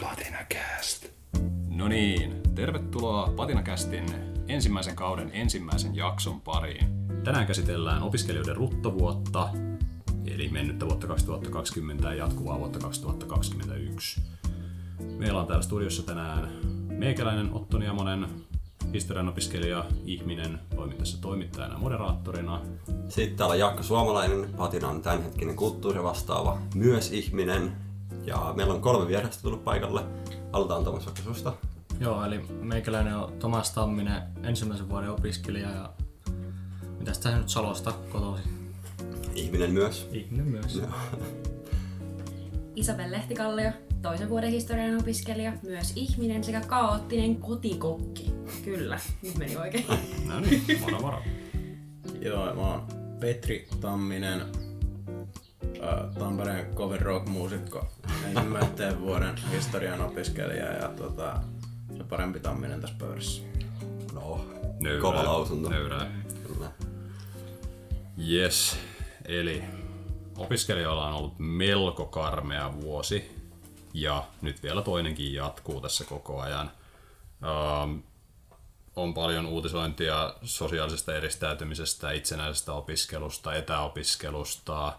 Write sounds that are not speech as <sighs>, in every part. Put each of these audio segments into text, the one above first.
Patinacast. No niin, tervetuloa Patinakästin ensimmäisen kauden ensimmäisen jakson pariin. Tänään käsitellään opiskelijoiden ruttovuotta, eli mennyttä vuotta 2020 ja jatkuvaa vuotta 2021. Meillä on täällä studiossa tänään meikäläinen Otto Niamonen, historian opiskelija, ihminen, toimin tässä toimittajana ja moderaattorina. Sitten täällä on Jaakko Suomalainen, Patinan tämänhetkinen kulttuurivastaava, myös ihminen. Ja meillä on kolme vierasta tullut paikalle. Aloitetaan Tomas vaikka susta. Joo, eli meikäläinen on Tomas Tamminen, ensimmäisen vuoden opiskelija ja mitäs tässä nyt Salosta kotoisin. Ihminen myös. Ihminen myös. Isabel Lehtikallio, toisen vuoden historian opiskelija, myös ihminen sekä kaoottinen kotikokki. Kyllä, nyt meni oikein. <laughs> No niin, moro moro. Joo, mä oon Petri Tamminen, ää, Tampereen cover rock muusikko, ensimmäisen <laughs> vuoden historian opiskelija ja tota, se parempi Tamminen tässä pöydässä. No, Nöyrää. kova lausunto. Nöyrää. Kyllä. Yes, eli opiskelijoilla on ollut melko karmea vuosi ja nyt vielä toinenkin jatkuu tässä koko ajan. Ähm, on paljon uutisointia sosiaalisesta eristäytymisestä, itsenäisestä opiskelusta, etäopiskelusta.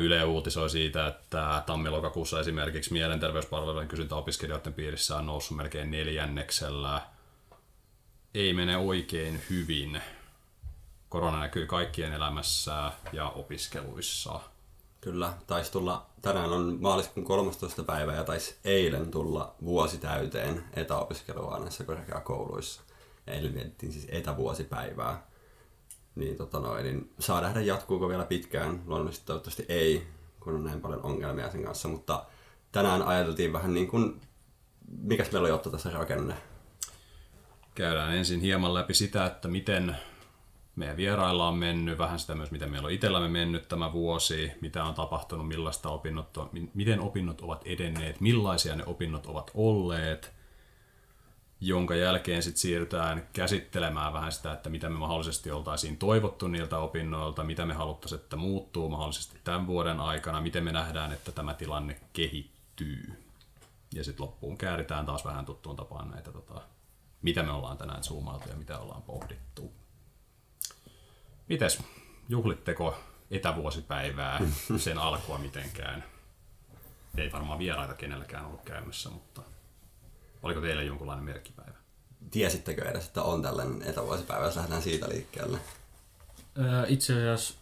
Yle uutisoi siitä, että tammi-lokakuussa esimerkiksi mielenterveyspalvelujen kysyntä opiskelijoiden piirissä on noussut melkein neljänneksellä. Ei mene oikein hyvin korona näkyy kaikkien elämässä ja opiskeluissa. Kyllä, taisi tulla, tänään on maaliskuun 13. päivä ja taisi eilen tulla vuosi täyteen etäopiskelua näissä korkeakouluissa. Eilen vietettiin siis etävuosipäivää. Niin, tota noin, niin saa nähdä jatkuuko vielä pitkään. Luonnollisesti toivottavasti ei, kun on näin paljon ongelmia sen kanssa. Mutta tänään ajateltiin vähän niin kuin, mikäs meillä on Jotta tässä rakenne? Käydään ensin hieman läpi sitä, että miten meidän vierailla on mennyt, vähän sitä myös, miten meillä on itsellämme mennyt tämä vuosi, mitä on tapahtunut, millaista opinnot on, mi- miten opinnot ovat edenneet, millaisia ne opinnot ovat olleet, jonka jälkeen sitten siirrytään käsittelemään vähän sitä, että mitä me mahdollisesti oltaisiin toivottu niiltä opinnoilta, mitä me haluttaisiin, että muuttuu mahdollisesti tämän vuoden aikana, miten me nähdään, että tämä tilanne kehittyy. Ja sitten loppuun kääritään taas vähän tuttuun tapaan näitä, tota, mitä me ollaan tänään zoomailtu ja mitä ollaan pohdittu. Mites, juhlitteko etävuosipäivää, <laughs> sen alkua mitenkään? Ei varmaan vieraita kenelläkään ollut käymässä, mutta oliko teillä jonkunlainen merkkipäivä? Tiesittekö edes, että on tällainen etävuosipäivä, jos lähdetään siitä liikkeelle? Öö, Itse asiassa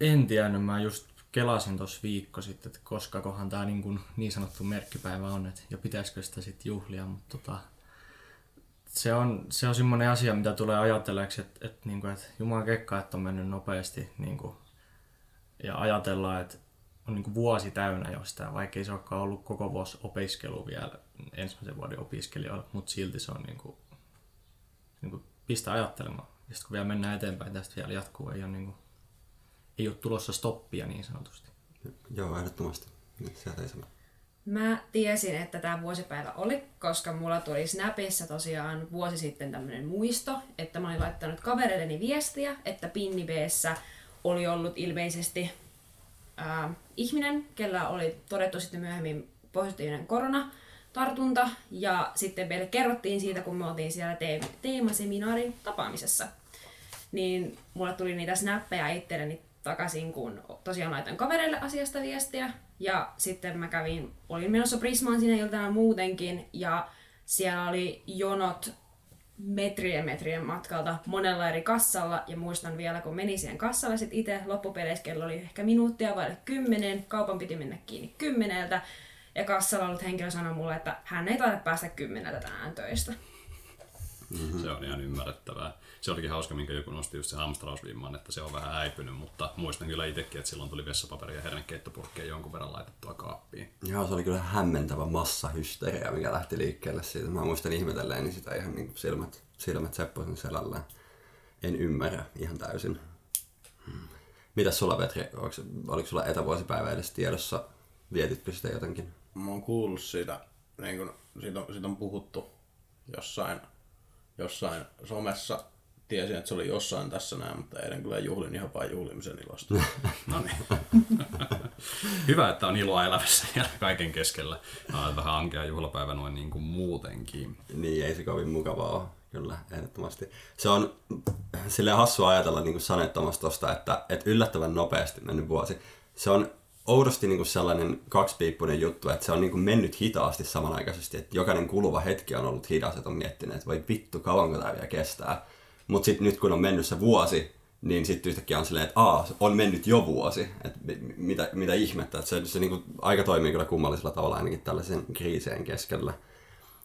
en tiennyt, mä just kelasin tuossa viikko sitten, että koska kohan tämä niin, kuin niin sanottu merkkipäivä on, että, ja pitäisikö sitä sitten juhlia, mutta tota, se on, se on semmoinen asia, mitä tulee ajatelleeksi, että, että, niin kuin, että Jumalan kekka, että on mennyt nopeasti niin kuin, ja ajatellaan, että on niin kuin vuosi täynnä jostain, vaikka ei se olekaan ollut koko vuosi opiskelu vielä ensimmäisen vuoden opiskelijoilla, mutta silti se on niin kuin, niin kuin pistä ajattelemaan. Ja sitten kun vielä mennään eteenpäin, tästä vielä jatkuu, ei ole, niin kuin, ei ole tulossa stoppia niin sanotusti. Joo, ehdottomasti. Nyt Sieltä ei sano. Mä tiesin, että tämä vuosipäivä oli, koska mulla tuli Snapissa tosiaan vuosi sitten tämmönen muisto, että mä olin laittanut kavereilleni viestiä, että Pinni B:ssä oli ollut ilmeisesti ää, ihminen, kellä oli todettu sitten myöhemmin positiivinen koronatartunta, ja sitten meille kerrottiin siitä, kun me oltiin siellä teem- teemaseminaarin tapaamisessa. Niin mulle tuli niitä snappeja itselleni takaisin, kun tosiaan laitan kavereille asiasta viestiä. Ja sitten mä kävin, olin menossa Prismaan sinne iltana muutenkin, ja siellä oli jonot metrien metrien matkalta monella eri kassalla. Ja muistan vielä, kun menin siihen kassalle sit itse, loppupeleissä kello oli ehkä minuuttia vaille kymmenen, kaupan piti mennä kiinni kymmeneltä. Ja kassalla ollut henkilö sanoi mulle, että hän ei taida päästä kymmeneltä tänään töistä. Mm-hmm. Se on ihan ymmärrettävää. Se olikin hauska, minkä joku nosti just sen hamstrausvimman, että se on vähän äipynyt, mutta muistan kyllä itsekin, että silloin tuli vessapaperia ja hernekeittopurkkeja jonkun verran laitettua kaappiin. Joo, se oli kyllä hämmentävä massahysteria, mikä lähti liikkeelle siitä. Mä muistan ihmetelleen niin sitä ihan niin kuin silmät, silmät sepposen selällään. En ymmärrä ihan täysin. Hmm. Mitäs sulla, Petri? Oliko, oliko sulla etävuosipäivä edes tiedossa? Vietitkö sitä jotenkin? Mä oon kuullut siitä, niin kun, siitä, on, siitä on puhuttu jossain, jossain somessa. Tiesin, että se oli jossain tässä näin, mutta eilen kyllä juhlin ihan vain juhlimisen ilosta. <laughs> No niin. <laughs> Hyvä, että on iloa elämässä ja kaiken keskellä. On vähän ankea juhlapäivä noin niin kuin muutenkin. Niin, ei se kovin mukavaa ole, kyllä, ehdottomasti. Se on sille hassua ajatella niin kuin sanettomasti tosta, että, että yllättävän nopeasti mennyt vuosi. Se on oudosti niin kuin sellainen kaksipiippunen juttu, että se on niin kuin mennyt hitaasti samanaikaisesti, että jokainen kuluva hetki on ollut hidas, että on miettinyt, että voi vittu, kauanko tämä vielä kestää. Mutta sitten nyt kun on mennyt se vuosi, niin sitten yhtäkkiä on silleen, että aa, on mennyt jo vuosi, että mitä, mitä ihmettä, että se, se niin kuin aika toimii kyllä kummallisella tavalla ainakin tällaisen kriisien keskellä.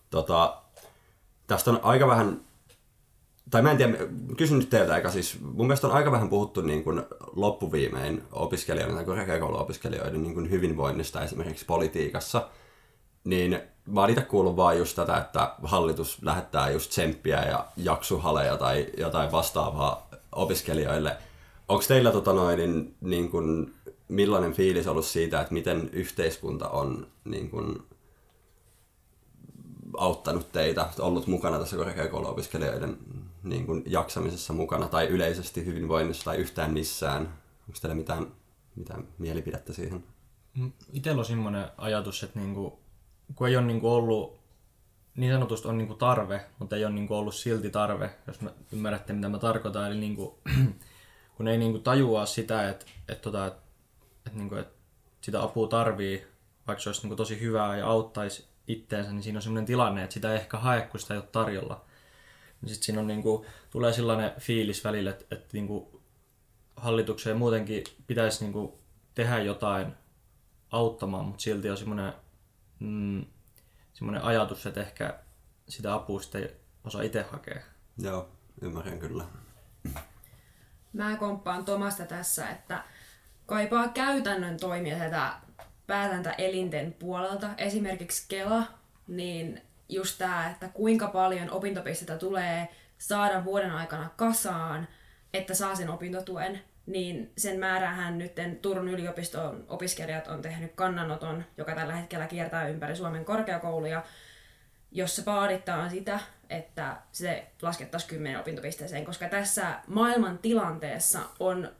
Tota, tästä on aika vähän, tai mä en tiedä, kysyn nyt teiltä aika siis, mun mielestä on aika vähän puhuttu niin kuin loppuviimein opiskelijoiden tai korkeakouluopiskelijoiden niin kuin hyvinvoinnista esimerkiksi politiikassa, niin oon itse kuullut vaan just tätä, että hallitus lähettää just tsemppiä ja jaksuhaleja tai jotain vastaavaa opiskelijoille. Onko teillä tota noin, niin, niin kun, millainen fiilis ollut siitä, että miten yhteiskunta on niin kun, auttanut teitä, ollut mukana tässä korkeakouluopiskelijoiden niin kun, jaksamisessa mukana tai yleisesti hyvinvoinnissa tai yhtään missään? Onko teillä mitään, mitään mielipidettä siihen? Itsellä on semmoinen ajatus, että niinku, kun ei ole niinku ollut niin sanotusti on niinku tarve, mutta ei ole niinku ollut silti tarve, jos mä ymmärrätte mitä mä tarkoitan. Eli niinku, <clears throat> kun ei niinku tajua sitä, että et tota, et, et niinku, et sitä apua tarvii, vaikka se olisi niinku tosi hyvää ja auttaisi itteensä, niin siinä on sellainen tilanne, että sitä ei ehkä hae, kun sitä ei ole tarjolla. Niin sitten siinä on niinku, tulee sellainen fiilis välillä, että, että niinku, hallitukseen muutenkin pitäisi niinku, tehdä jotain auttamaan, mutta silti on semmoinen mm, semmoinen ajatus, että ehkä sitä apua sitten osaa itse hakea. Joo, ymmärrän kyllä. Mä komppaan Tomasta tässä, että kaipaa käytännön toimia tätä päätäntäelinten puolelta, esimerkiksi Kela, niin just tämä, että kuinka paljon opintopisteitä tulee saada vuoden aikana kasaan, että saa sen opintotuen, niin sen määrähän nyt Turun yliopiston opiskelijat on tehnyt kannanoton, joka tällä hetkellä kiertää ympäri Suomen korkeakouluja, jossa vaaditaan sitä, että se laskettaisiin 10 opintopisteeseen, koska tässä maailman tilanteessa on,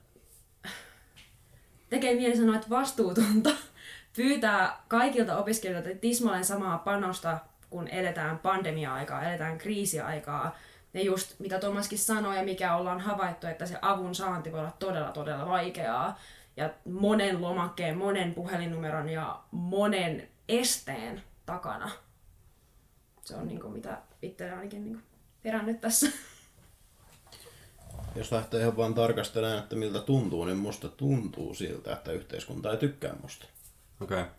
tekee mieli sanoa, että vastuutonta <laughs> pyytää kaikilta opiskelijoilta tismalleen samaa panosta, kun eletään pandemia-aikaa, eletään kriisiaikaa, ja just mitä Tomaskin sanoi ja mikä ollaan havaittu, että se avun saanti voi olla todella todella vaikeaa. Ja monen lomakkeen, monen puhelinnumeron ja monen esteen takana. Se on niin kuin mitä itse ainakin niin herännyt tässä. Jos lähtee ihan vaan tarkastelemaan, että miltä tuntuu, niin musta tuntuu siltä, että yhteiskunta ei tykkää musta. Okei. Okay.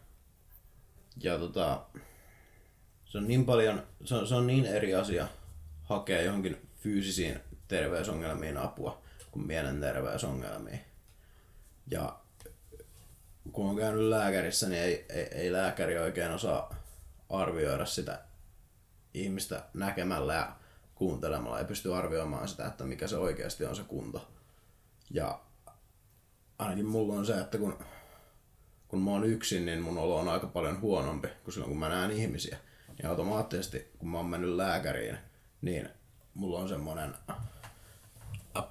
Ja tota, se on niin paljon, se on, se on niin eri asia hakea johonkin fyysisiin terveysongelmiin apua kuin mielenterveysongelmiin. Ja kun on käynyt lääkärissä, niin ei, ei, ei lääkäri oikein osaa arvioida sitä ihmistä näkemällä ja kuuntelemalla. Ei pysty arvioimaan sitä, että mikä se oikeasti on se kunto. Ja ainakin mulla on se, että kun, kun mä oon yksin, niin mun olo on aika paljon huonompi kuin silloin, kun mä näen ihmisiä. Ja automaattisesti, kun mä oon mennyt lääkäriin, niin mulla on semmoinen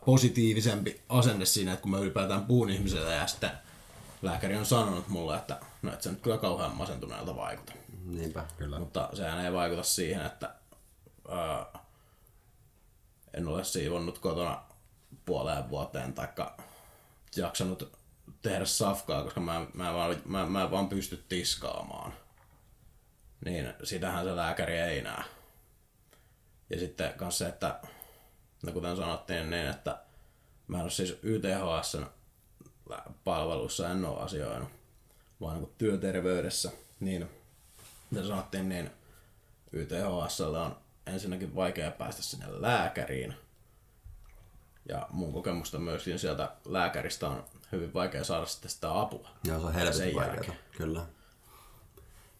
positiivisempi asenne siinä, että kun mä ylipäätään puhun ihmiselle ja sitten lääkäri on sanonut mulle, että no et sä nyt kyllä kauhean masentuneelta vaikuta. Niinpä. Kyllä. Mutta sehän ei vaikuta siihen, että ää, en ole siivonnut kotona puoleen vuoteen taikka jaksanut tehdä safkaa, koska mä, mä, vaan, mä, mä vaan pysty tiskaamaan. Niin sitähän se lääkäri ei näe. Ja sitten myös se, että no kuten sanottiin, niin että mä en ole siis YTHS palvelussa en ole asioinut, vaan niin työterveydessä. Niin, kuten sanottiin, niin YTHS on ensinnäkin vaikea päästä sinne lääkäriin. Ja mun kokemusta myöskin sieltä lääkäristä on hyvin vaikea saada sitten sitä apua. Joo, se on helvetin vaikeaa, kyllä.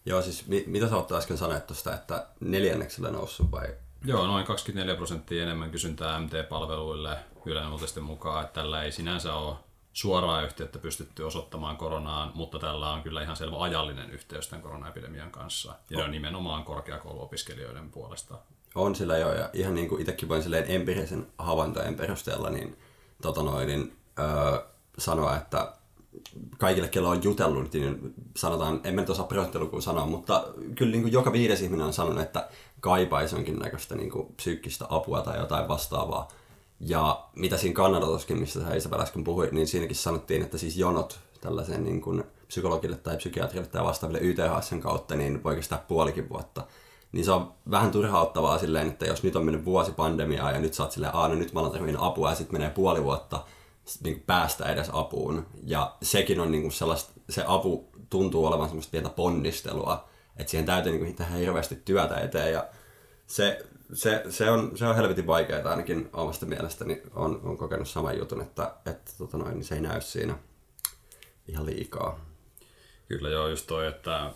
Joo, siis mi- mitä sä oot äsken sanoit tuosta, että neljänneksellä noussut vai Joo, noin 24 prosenttia enemmän kysyntää MT-palveluille Ylen uutisten mukaan, että tällä ei sinänsä ole suoraa yhteyttä pystytty osoittamaan koronaan, mutta tällä on kyllä ihan selvä ajallinen yhteys tämän koronaepidemian kanssa. Ja on. nimenomaan korkeakouluopiskelijoiden puolesta. On sillä jo, ja ihan niin kuin itsekin voin silleen empiirisen havaintojen perusteella niin, tota noin, niin, öö, sanoa, että kaikille, kello on jutellut, niin sanotaan, en mä nyt osaa prosenttilukua sanoa, mutta kyllä niin kuin joka viides ihminen on sanonut, että kaipaisi jonkinnäköistä niin kuin psyykkistä apua tai jotain vastaavaa. Ja mitä siinä Kanadassakin, mistä sä Isabel äsken puhuit, niin siinäkin sanottiin, että siis jonot tällaiseen niin kuin psykologille tai psykiatrille tai vastaaville YTHSn kautta, niin voi kestää puolikin vuotta. Niin se on vähän turhauttavaa silleen, että jos nyt on mennyt vuosi pandemiaa ja nyt sä oot silleen, no nyt mä alan apua ja sitten menee puoli vuotta, niin päästä edes apuun. Ja sekin on niin kuin sellaista, se apu tuntuu olevan semmoista pientä ponnistelua, että siihen täytyy niin kuin tehdä hirveästi työtä eteen ja se, se, se, on, se on helvetin vaikeaa ainakin omasta mielestäni. On, on kokenut saman jutun, että, että tota noin, niin se ei näy siinä ihan liikaa. Kyllä joo, just toi, että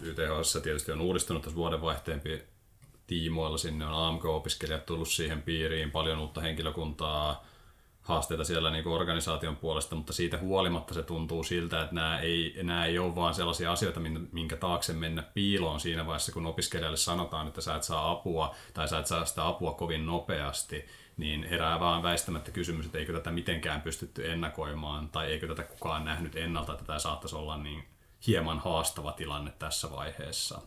YTHS tietysti on uudistunut tässä vuodenvaihteen tiimoilla. Sinne on AMK-opiskelijat tullut siihen piiriin, paljon uutta henkilökuntaa, haasteita siellä niin kuin organisaation puolesta, mutta siitä huolimatta se tuntuu siltä, että nämä ei, nämä ei ole vaan sellaisia asioita, minkä taakse mennä piiloon siinä vaiheessa, kun opiskelijalle sanotaan, että sä et saa apua tai sä et saa sitä apua kovin nopeasti, niin herää vaan väistämättä kysymys, että eikö tätä mitenkään pystytty ennakoimaan tai eikö tätä kukaan nähnyt ennalta, että tämä saattaisi olla niin hieman haastava tilanne tässä vaiheessa.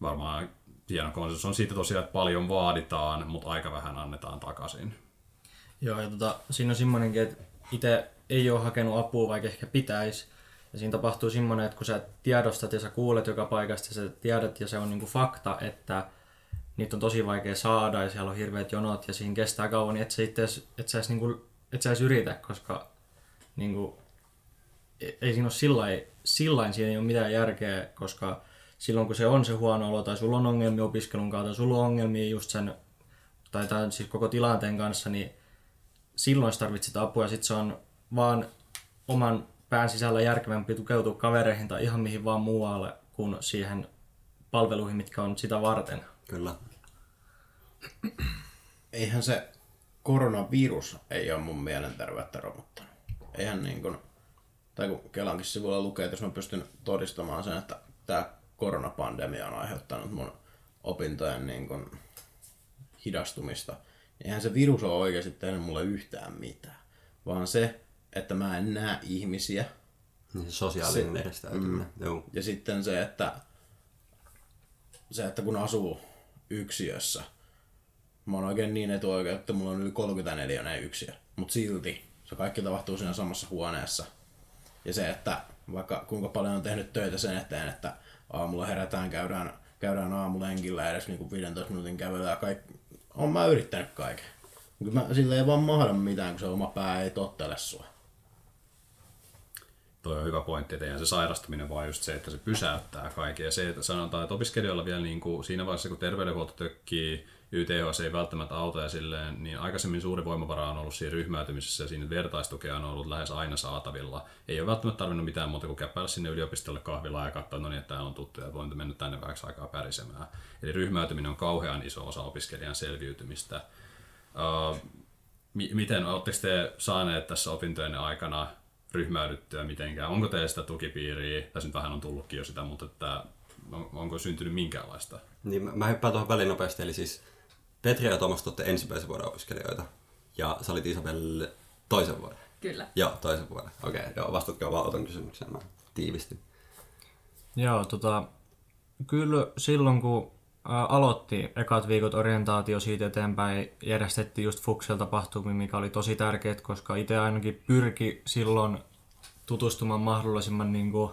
Varmaan hieno konsensus on siitä tosiaan, että paljon vaaditaan, mutta aika vähän annetaan takaisin. Joo, ja tota, siinä on semmoinenkin, että itse ei ole hakenut apua, vaikka ehkä pitäisi. Ja siinä tapahtuu semmoinen, että kun sä tiedostat ja sä kuulet joka paikasta ja sä tiedät ja se on niinku fakta, että niitä on tosi vaikea saada ja siellä on hirveät jonot ja siinä kestää kauan, niin et sä, itse, et sä, edes, niinku, et sä edes yritä, koska niinku, e, ei siinä ole sillain, sillain siinä ei ole mitään järkeä, koska silloin kun se on se huono olo tai sulla on ongelmia opiskelun kautta, sulla on ongelmia just sen, tai tämän siis koko tilanteen kanssa, niin silloin tarvitset apua ja sit se on vaan oman pään sisällä järkevämpi tukeutua kavereihin tai ihan mihin vaan muualle kuin siihen palveluihin, mitkä on sitä varten. Kyllä. Eihän se koronavirus ei ole mun mielenterveyttä romuttanut. Eihän niin kuin, tai kun Kelankin sivulla lukee, että jos mä pystyn todistamaan sen, että tämä koronapandemia on aiheuttanut mun opintojen niin kuin hidastumista – eihän se virus ole oikeasti tehnyt mulle yhtään mitään. Vaan se, että mä en näe ihmisiä. Niin se sosiaalinen se, eristäytyminen. Mm, Ja sitten se, että se, että kun asuu yksiössä, mä oon oikein niin etuoikeus, että mulla on yli 34 yksiö. Mutta silti se kaikki tapahtuu siinä samassa huoneessa. Ja se, että vaikka kuinka paljon on tehnyt töitä sen eteen, että aamulla herätään, käydään, käydään aamulenkillä edes niin 15 minuutin kävelyä, kaikki, on mä yrittänyt kaiken. Mä, sillä ei vaan mahda mitään, kun se oma pää ei tottele sua. Toi on hyvä pointti, että se sairastuminen vaan just se, että se pysäyttää kaiken. Ja se, että sanotaan, että opiskelijoilla vielä niin kuin siinä vaiheessa, kun terveydenhuolto tökkii, YTHS ei välttämättä auta ja silleen, niin aikaisemmin suuri voimavara on ollut siinä ryhmäytymisessä ja siinä vertaistukea on ollut lähes aina saatavilla. Ei ole välttämättä tarvinnut mitään muuta kuin käppäillä sinne yliopistolle kahvilaan ja katsoa, no niin, että täällä on tuttu ja voin mennä tänne vähäksi aikaa pärisemään. Eli ryhmäytyminen on kauhean iso osa opiskelijan selviytymistä. Uh, miten oletteko te saaneet tässä opintojen aikana ryhmäydyttyä mitenkään? Onko teillä sitä tukipiiriä? Tässä nyt vähän on tullutkin jo sitä, mutta että onko syntynyt minkäänlaista? Niin, mä hyppään tuohon väliin nopeasti, eli siis Petri ja Tomas olette ensimmäisen vuoden opiskelijoita. Ja sä olit Isabel toisen vuoden. Kyllä. Joo, toisen vuoden. Okei, okay, joo, vastatkaa vaan otan kysymykseen. Mä tiivistin. Joo, tota, kyllä silloin kun aloitti ekat viikot orientaatio siitä eteenpäin, järjestettiin just Fuxel tapahtumia, mikä oli tosi tärkeää, koska itse ainakin pyrki silloin tutustumaan mahdollisimman niin kuin,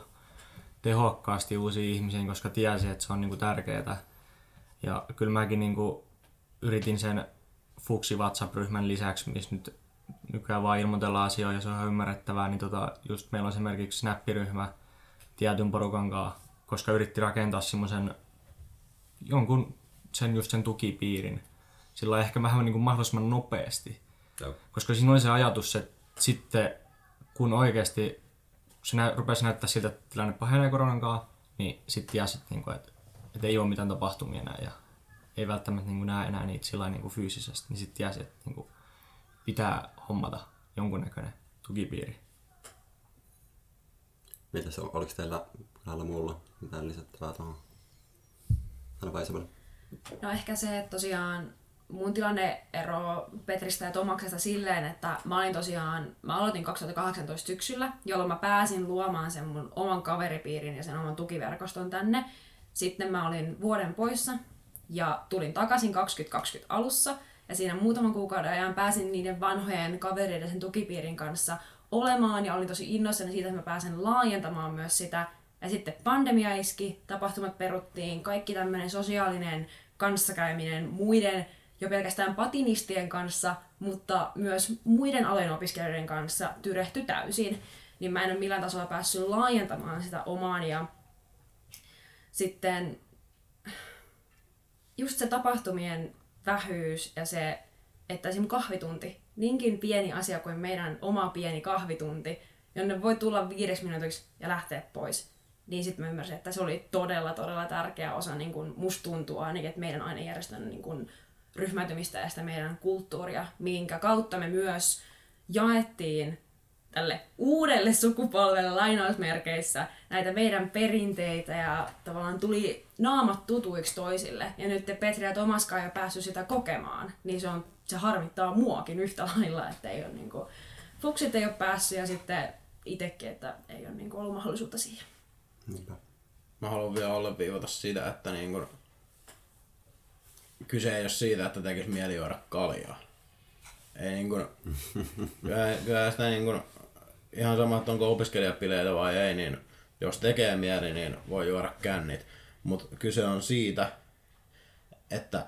tehokkaasti uusiin ihmisiin, koska tiesi, että se on niin kuin, tärkeää. Ja kyllä mäkin niin kuin, yritin sen Fuxi WhatsApp-ryhmän lisäksi, missä nyt nykyään vaan ilmoitellaan asioita ja se on ymmärrettävää, niin tota, just meillä on esimerkiksi Snap-ryhmä tietyn porukan kanssa, koska yritti rakentaa semmoisen jonkun sen just sen tukipiirin. Sillä ehkä vähän niin kuin mahdollisimman nopeasti. Joo. Koska siinä oli se ajatus, että sitten kun oikeasti se nä- rupesi näyttää siltä, että tilanne pahenee koronan kanssa, niin sitten tiesi, että, niinku, että, että ei ole mitään tapahtumia enää ja ei välttämättä niin kuin näe enää niitä sillä niin kuin fyysisesti, niin sitten tiesi, että niin kuin pitää hommata jonkunnäköinen tukipiiri. Mitäs, oliko teillä kahdella muulla mitään lisättävää tuohon? Anna No ehkä se, että tosiaan mun tilanne ero Petristä ja Tomaksesta silleen, että mä olin tosiaan, mä aloitin 2018 syksyllä, jolloin mä pääsin luomaan sen mun oman kaveripiirin ja sen oman tukiverkoston tänne. Sitten mä olin vuoden poissa ja tulin takaisin 2020 alussa ja siinä muutaman kuukauden ajan pääsin niiden vanhojen kavereiden sen tukipiirin kanssa olemaan ja olin tosi innoissani siitä, että mä pääsen laajentamaan myös sitä. Ja sitten pandemia iski, tapahtumat peruttiin, kaikki tämmöinen sosiaalinen kanssakäyminen muiden jo pelkästään patinistien kanssa, mutta myös muiden alojen opiskelijoiden kanssa tyrehty täysin. Niin mä en ole millään tasolla päässyt laajentamaan sitä omaan ja sitten just se tapahtumien vähyys ja se, että esimerkiksi kahvitunti, niinkin pieni asia kuin meidän oma pieni kahvitunti, jonne voi tulla viideksi minuutiksi ja lähteä pois, niin sitten mä ymmärsin, että se oli todella, todella tärkeä osa, niin kun musta tuntuu ainakin, että meidän ainejärjestön niin kun ryhmäytymistä ja sitä meidän kulttuuria, minkä kautta me myös jaettiin tälle uudelle sukupolvelle lainausmerkeissä näitä meidän perinteitä ja tavallaan tuli naamat tutuiksi toisille. Ja nyt te Petri ja Tomaskaan ei ole päässyt sitä kokemaan, niin se, on, se harmittaa muakin yhtä lailla, että ei ole niin kuin, fuksit ei ole päässyt ja sitten itsekin, että ei ole niin kuin, ollut mahdollisuutta siihen. Niinpä. Mä haluan vielä alleviivata sitä, että niin kun, kyse ei ole siitä, että tekisi mieli juoda kaljaa. Ei niin kun, <laughs> kyllä, kyllä sitä niin kun, ihan sama, että onko opiskelijapileitä vai ei, niin jos tekee mieli, niin voi juoda kännit. Mutta kyse on siitä, että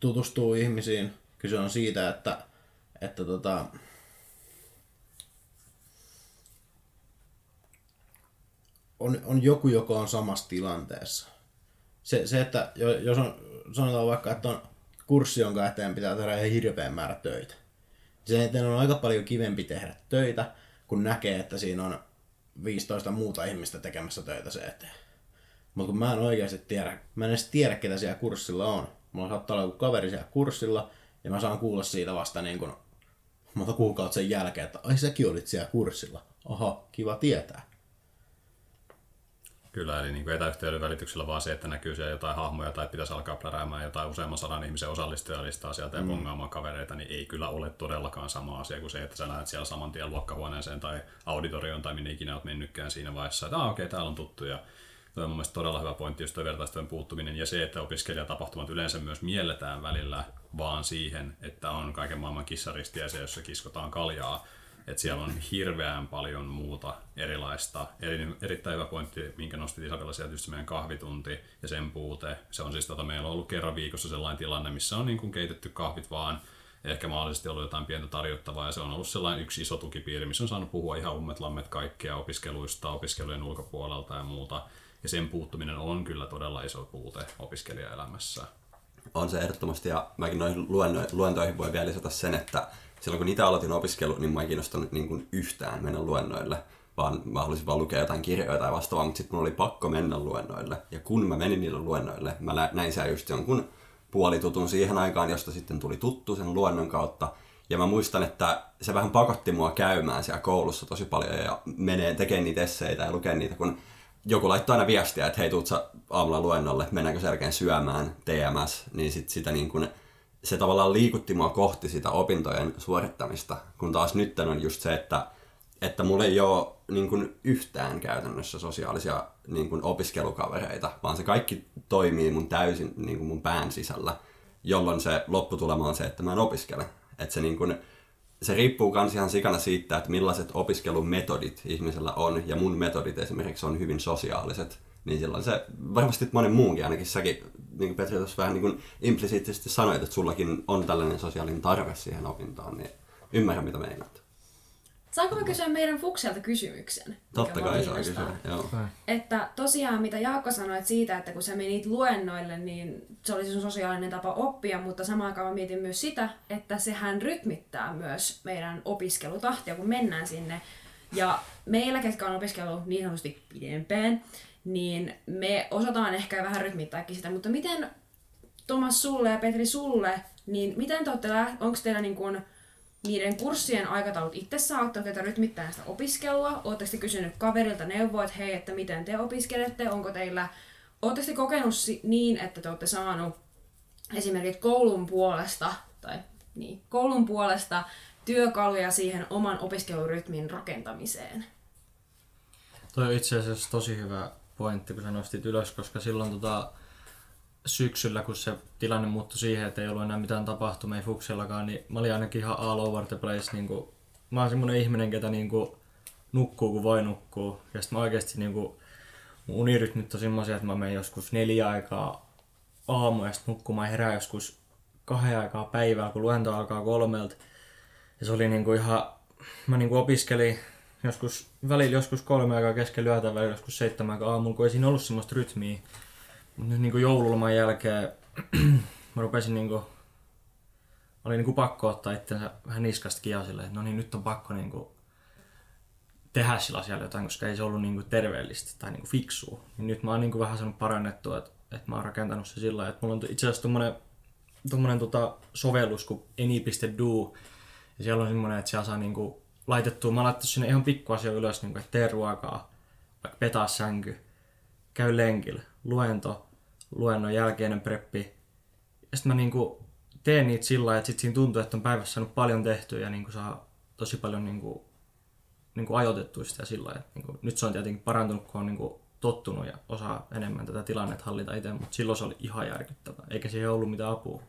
tutustuu ihmisiin. Kyse on siitä, että, että tota, on, on joku, joka on samassa tilanteessa. Se, se että jo- jos on, sanotaan vaikka, että on kurssi, jonka eteen pitää tehdä ihan hirveän määrä töitä. Sen eteen on aika paljon kivempi tehdä töitä, kun näkee, että siinä on 15 muuta ihmistä tekemässä töitä se eteen. Mutta kun mä en oikeasti tiedä, mä en edes tiedä, ketä siellä kurssilla on. Mulla saattaa olla joku kaveri siellä kurssilla, ja mä saan kuulla siitä vasta niin kuin monta kuukautta sen jälkeen, että ai säkin olit siellä kurssilla. Aha, kiva tietää. Kyllä, eli niin kuin etäyhteyden välityksellä vaan se, että näkyy siellä jotain hahmoja tai pitäisi alkaa pläräämään jotain useamman sadan ihmisen osallistujalistaa sieltä ja mm. bongaamaan kavereita, niin ei kyllä ole todellakaan sama asia kuin se, että sä näet siellä saman tien luokkahuoneeseen tai auditorioon tai minne ikinä olet mennytkään siinä vaiheessa, että ah, okei, okay, täällä on tuttuja. Tuo on mun mielestä todella hyvä pointti, just tuo vertaistujen puuttuminen ja se, että opiskelijatapahtumat yleensä myös mielletään välillä vaan siihen, että on kaiken maailman kissaristiäisiä, jossa kiskotaan kaljaa. Että siellä on hirveän paljon muuta erilaista. Eri, erittäin hyvä pointti, minkä nostit Isabella sieltä, se meidän kahvitunti ja sen puute. Se on siis, tota, meillä on ollut kerran viikossa sellainen tilanne, missä on niin kuin keitetty kahvit vaan ehkä mahdollisesti ollut jotain pientä tarjottavaa ja se on ollut sellainen yksi iso tukipiiri, missä on saanut puhua ihan ummet lammet kaikkea opiskeluista, opiskelujen ulkopuolelta ja muuta. Ja sen puuttuminen on kyllä todella iso puute opiskelijaelämässä. On se ehdottomasti, ja mäkin noihin luentoihin voi vielä lisätä sen, että silloin kun itse aloitin opiskelu, niin mä en kiinnostanut niin kuin yhtään mennä luennoille, vaan mä halusin vaan lukea jotain kirjoja tai vastaavaa, mutta sitten mun oli pakko mennä luennoille. Ja kun mä menin niille luennoille, mä nä- näin siellä just jonkun puolitutun siihen aikaan, josta sitten tuli tuttu sen luennon kautta. Ja mä muistan, että se vähän pakotti mua käymään siellä koulussa tosi paljon ja menee tekemään niitä esseitä ja lukee niitä, kun joku laittaa aina viestiä, että hei, tuut aamulla luennolle, mennäänkö sen jälkeen syömään TMS, niin sit sitä niin kuin, se tavallaan liikutti mua kohti sitä opintojen suorittamista, kun taas nyt on just se, että, että mulla ei ole niin kuin yhtään käytännössä sosiaalisia niin kuin opiskelukavereita, vaan se kaikki toimii mun täysin niin kuin mun pään sisällä, jolloin se lopputulema on se, että mä en opiskele. Että se niin kuin, se riippuu myös ihan sikana siitä, että millaiset opiskelumetodit ihmisellä on, ja mun metodit esimerkiksi on hyvin sosiaaliset, niin silloin se varmasti monen muunkin, ainakin säkin, niin kuin Petri tuossa vähän niin kuin implisiittisesti sanoit, että sullakin on tällainen sosiaalinen tarve siihen opintoon, niin ymmärrän mitä meinaat. Saanko mä kysyä meidän Fukselta kysymyksen? Totta kai saa kysyä, joo. Että tosiaan mitä Jaakko sanoit siitä, että kun sä menit luennoille, niin se oli sun sosiaalinen tapa oppia, mutta samaan aikaan mä mietin myös sitä, että sehän rytmittää myös meidän opiskelutahtia, kun mennään sinne. Ja meillä, ketkä on opiskellut niin sanotusti pidempään, niin me osataan ehkä vähän rytmittääkin sitä, mutta miten Tomas sulle ja Petri sulle, niin miten te olette, onko teillä niin kuin niiden kurssien aikataulut itsessään auttaa teitä rytmittämään sitä opiskelua? Oletteko te kysynyt kaverilta neuvoa, että hei, että miten te opiskelette? Onko teillä, oletteko te kokenut niin, että te olette saanut esimerkiksi koulun puolesta, tai niin, koulun puolesta työkaluja siihen oman opiskelurytmin rakentamiseen? Toi on itse asiassa tosi hyvä pointti, kun sä nostit ylös, koska silloin tota, syksyllä, kun se tilanne muuttui siihen, että ei ollut enää mitään tapahtumia Fuksellakaan, niin mä olin ainakin ihan all over the place. Niin kuin, mä oon semmonen ihminen, ketä niin kuin, nukkuu kun voi nukkuu. Ja sitten mä oikeasti niin kuin, mun unirytmit on semmoisia, että mä menen joskus neljä aikaa aamu ja sitten nukkumaan herää joskus kahden aikaa päivää, kun luento alkaa kolmelta. Ja se oli niinku ihan, mä niinku opiskelin joskus, välillä joskus kolme aikaa kesken yötä, välillä joskus seitsemän aikaa aamulla, kun ei siinä ollut semmoista rytmiä. Mutta nyt niinku joululoman jälkeen <clears throat> mä rupesin niinku, oli niinku pakko ottaa itsensä vähän niskasta kiinni silleen, että no niin, nyt on pakko niinku tehdä sillä asialla jotain, koska ei se ollut niinku terveellistä tai niinku fiksua. Niin nyt mä oon niinku vähän saanut parannettua, että, että mä oon rakentanut se sillä että mulla on itse asiassa tommonen, tommonen tota sovellus kuin any.do, ja siellä on semmoinen, että siellä saa niinku laitettua, mä oon sinne ihan pikkuasia ylös, niinku, että tee ruokaa, vaikka petaa sänky, käy lenkillä, luento, luennon jälkeinen preppi. Ja sitten mä niinku teen niitä sillä lailla, että sit siinä tuntuu, että on päivässä saanut paljon tehtyä ja niinku saa tosi paljon niinku, niinku ajoitettua sitä sillä lailla. Niinku, nyt se on tietenkin parantunut, kun on niinku tottunut ja osaa enemmän tätä tilannetta hallita itse, mutta silloin se oli ihan järkyttävää. Eikä siihen ollut mitään apua.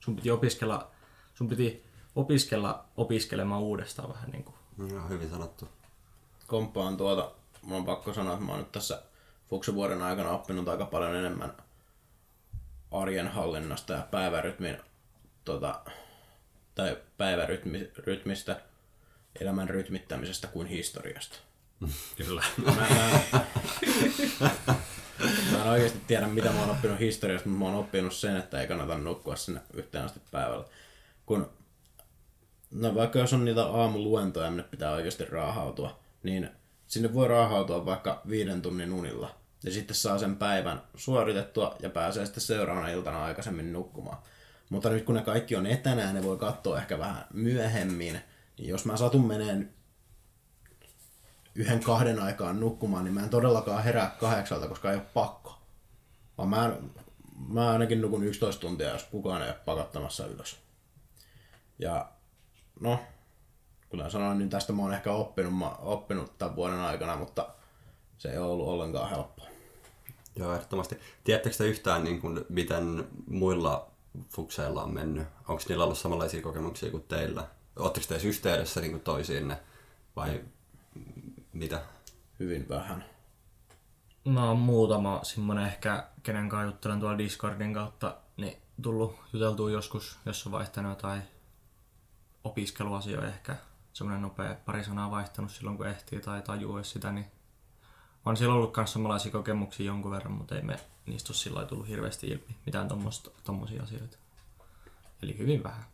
Sun piti opiskella, sun piti opiskella opiskelemaan uudestaan vähän niin kuin. Joo, hyvin sanottu. Komppaan tuota, mun on pakko sanoa, että mä oon nyt tässä Fuksen aikana oppinut aika paljon enemmän arjen hallinnasta ja päivärytmin tota, tai päivärytmistä, elämän rytmittämisestä kuin historiasta. <laughs> Kyllä. Mä, mä, mä en oikeasti tiedä, mitä mä oon oppinut historiasta, mutta mä oon oppinut sen, että ei kannata nukkua sinne yhteen asti päivällä. Kun, no vaikka jos on niitä aamuluentoja, minne pitää oikeasti raahautua, niin sinne voi raahautua vaikka viiden tunnin unilla. Ja sitten saa sen päivän suoritettua ja pääsee sitten seuraavana iltana aikaisemmin nukkumaan. Mutta nyt kun ne kaikki on etänä ne voi katsoa ehkä vähän myöhemmin, niin jos mä satun meneen yhden kahden aikaan nukkumaan, niin mä en todellakaan herää kahdeksalta, koska ei ole pakko. Vaan mä, mä ainakin nukun 11 tuntia, jos kukaan ei ole pakottamassa ylös. Ja no, kuten sanoin, niin tästä mä oon ehkä oppinut, mä, oppinut tämän vuoden aikana, mutta se ei ole ollut ollenkaan helppoa. Joo, ehdottomasti. Tiedättekö te yhtään, niin kuin, miten muilla fukseilla on mennyt? Onko niillä ollut samanlaisia kokemuksia kuin teillä? Oletteko te yhteydessä niin kuin toisiinne vai mitä? Hyvin vähän. No muutama semmonen ehkä, kenen kanssa juttelen tuolla Discordin kautta, niin tullut juteltua joskus, jos on vaihtanut jotain opiskeluasioita ehkä. Semmoinen nopea pari sanaa vaihtanut silloin, kun ehtii tai tajuu sitä, niin on siellä ollut myös samanlaisia kokemuksia jonkun verran, mutta ei me niistä ole sillä tullut hirveästi ilmi mitään tommosia asioita. Eli hyvin vähän.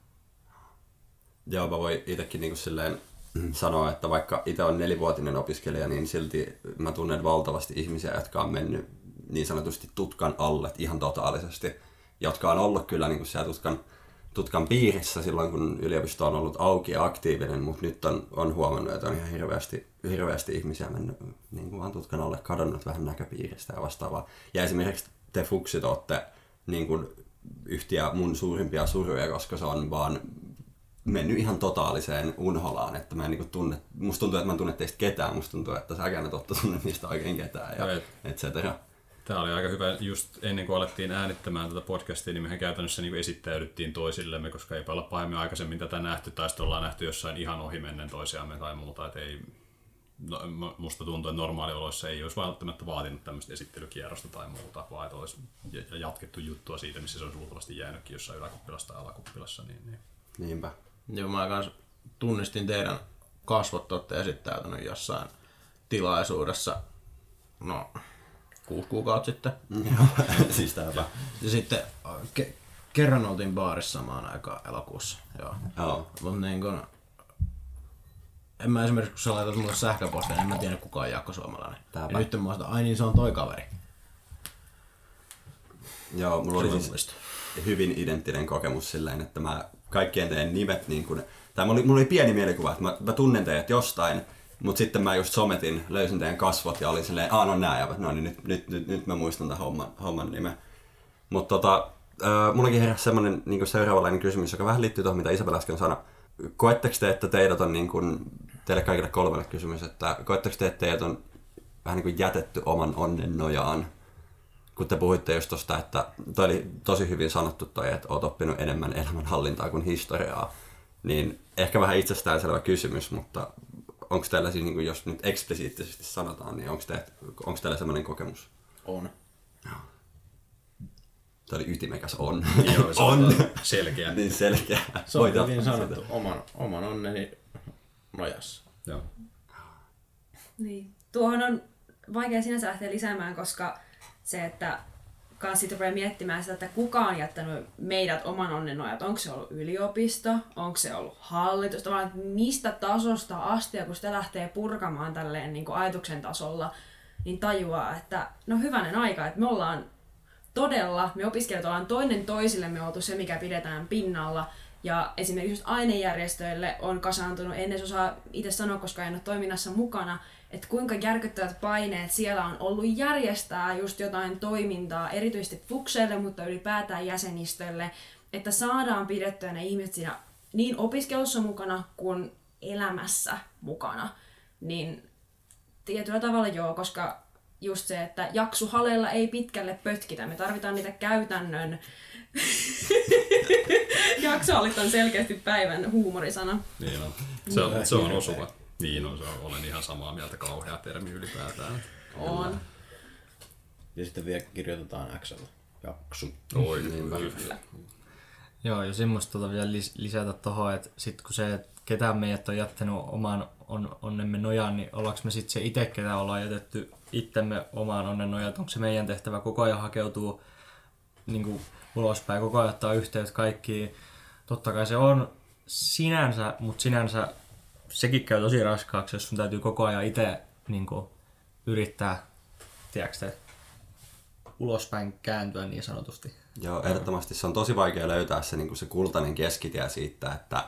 Joo, mä voin itsekin niin silleen <clears throat> sanoa, että vaikka itse on nelivuotinen opiskelija, niin silti mä tunnen valtavasti ihmisiä, jotka on mennyt niin sanotusti tutkan alle ihan totaalisesti, jotka on ollut kyllä niin kuin siellä tutkan, tutkan piirissä silloin, kun yliopisto on ollut auki ja aktiivinen, mutta nyt on, on huomannut, että on ihan hirveästi, hirveästi ihmisiä mennyt niin kuin vaan tutkan alle kadonnut vähän näköpiiristä ja vastaavaa. Ja esimerkiksi te fuksit olette niin kuin yhtiä mun suurimpia suruja, koska se on vaan mennyt ihan totaaliseen unholaan, että mä en niin tunne, musta tuntuu, että mä en tunne teistä ketään, musta tuntuu, että säkään et totta tunne niistä oikein ketään ja et cetera. Tämä oli aika hyvä, just ennen kuin alettiin äänittämään tätä podcastia, niin mehän käytännössä niin esittäydyttiin toisillemme, koska ei olla pahemmin aikaisemmin tätä nähty, tai sitten ollaan nähty jossain ihan ohimennen toisiamme tai muuta, että ei, no, musta tuntuu, että normaalioloissa ei olisi välttämättä vaatinut tämmöistä esittelykierrosta tai muuta, vaan että olisi jatkettu juttua siitä, missä se olisi luultavasti jäänytkin jossain yläkuppilassa tai alakuppilassa. Niin, niin. Niinpä. Joo, mä kans tunnistin teidän kasvot, olette esittäytynyt jossain tilaisuudessa, no, kuusi kuukautta sitten. <laughs> siis täällä. Ja sitten ke- kerran oltiin baarissa samaan aikaan elokuussa. Joo. Joo. Mut niin kun, en mä esimerkiksi, kun sä laitat mulle sähköpostia, niin en mä tiedä kuka on Jaakko Suomalainen. Tääpä. Ja nyt mä oon ai niin se on toi kaveri. Joo, mulla oli siis hyvin identtinen kokemus silleen, että mä kaikkien teidän nimet, niin kun, tai mulla oli, mulla oli pieni mielikuva, että mä, mä tunnen teidät jostain, mutta sitten mä just sometin, löysin teidän kasvot ja olin silleen, aah no nää, ja no niin nyt, nyt, nyt, nyt mä muistan tämän homman, homman nimen. Mutta tota, äh, mullakin heräsi semmoinen niin seuraavanlainen kysymys, joka vähän liittyy tuohon, mitä Isabel äsken sanoi. Koetteko te, että teidät on niin teille kaikille kolmelle kysymys, että koetteko te, että teidät on vähän niin kuin jätetty oman onnen nojaan? Kun te puhuitte just tosta, että toi oli tosi hyvin sanottu toi, että oot oppinut enemmän elämänhallintaa kuin historiaa, niin ehkä vähän itsestäänselvä kysymys, mutta onko teillä siis, niin kuin jos nyt eksplisiittisesti sanotaan, niin onko, te, onko teillä semmoinen kokemus? On. Tämä oli ytimekäs on. Joo, se <laughs> on. selkeä. niin selkeä. Se on hyvin sanottu. sitä. Oman, oman onneni nojassa. Joo. Niin. Tuohon on vaikea sinänsä lähteä lisäämään, koska se, että kans sitten rupeaa miettimään sitä, että kuka on jättänyt meidät oman onnen nojat. Onko se ollut yliopisto, onko se ollut hallitus, että mistä tasosta asti, kun sitä lähtee purkamaan tälleen niin kuin ajatuksen tasolla, niin tajuaa, että no hyvänen aika, että me ollaan todella, me opiskelijat ollaan toinen toisillemme oltu se, mikä pidetään pinnalla. Ja esimerkiksi ainejärjestöille on kasaantunut, en edes osaa itse sanoa, koska en ole toiminnassa mukana, että kuinka järkyttävät paineet siellä on ollut järjestää just jotain toimintaa, erityisesti fukseille, mutta ylipäätään jäsenistölle, että saadaan pidettyä ne ihmiset siinä niin opiskelussa mukana kuin elämässä mukana. Niin tietyllä tavalla joo, koska just se, että jaksuhalella ei pitkälle pötkitä. Me tarvitaan niitä käytännön... Jaksohallit on selkeästi päivän huumorisana. Niin on. Se on, se on osuva. Niin on, se on, olen ihan samaa mieltä, kauhea termi ylipäätään. On. Ja sitten vielä kirjoitetaan x Jaksu. Oi, Niin, kyllä. Joo, ja semmoista tota vielä lis- lisätä tuohon, että sit kun se, että ketään meidät on jättänyt oman on, onnemme nojaan, niin ollaanko me sitten se itse, ketä ollaan jätetty itsemme omaan onnen nojaan, onko se meidän tehtävä koko ajan hakeutuu niin kuin ulospäin, koko ajan ottaa yhteyttä kaikkiin. Totta kai se on sinänsä, mutta sinänsä sekin käy tosi raskaaksi, jos sun täytyy koko ajan itse niin kuin, yrittää, tiedätkö ulospäin kääntyä niin sanotusti. Joo, ehdottomasti se on tosi vaikea löytää se, niin kuin se kultainen keskitie siitä, että,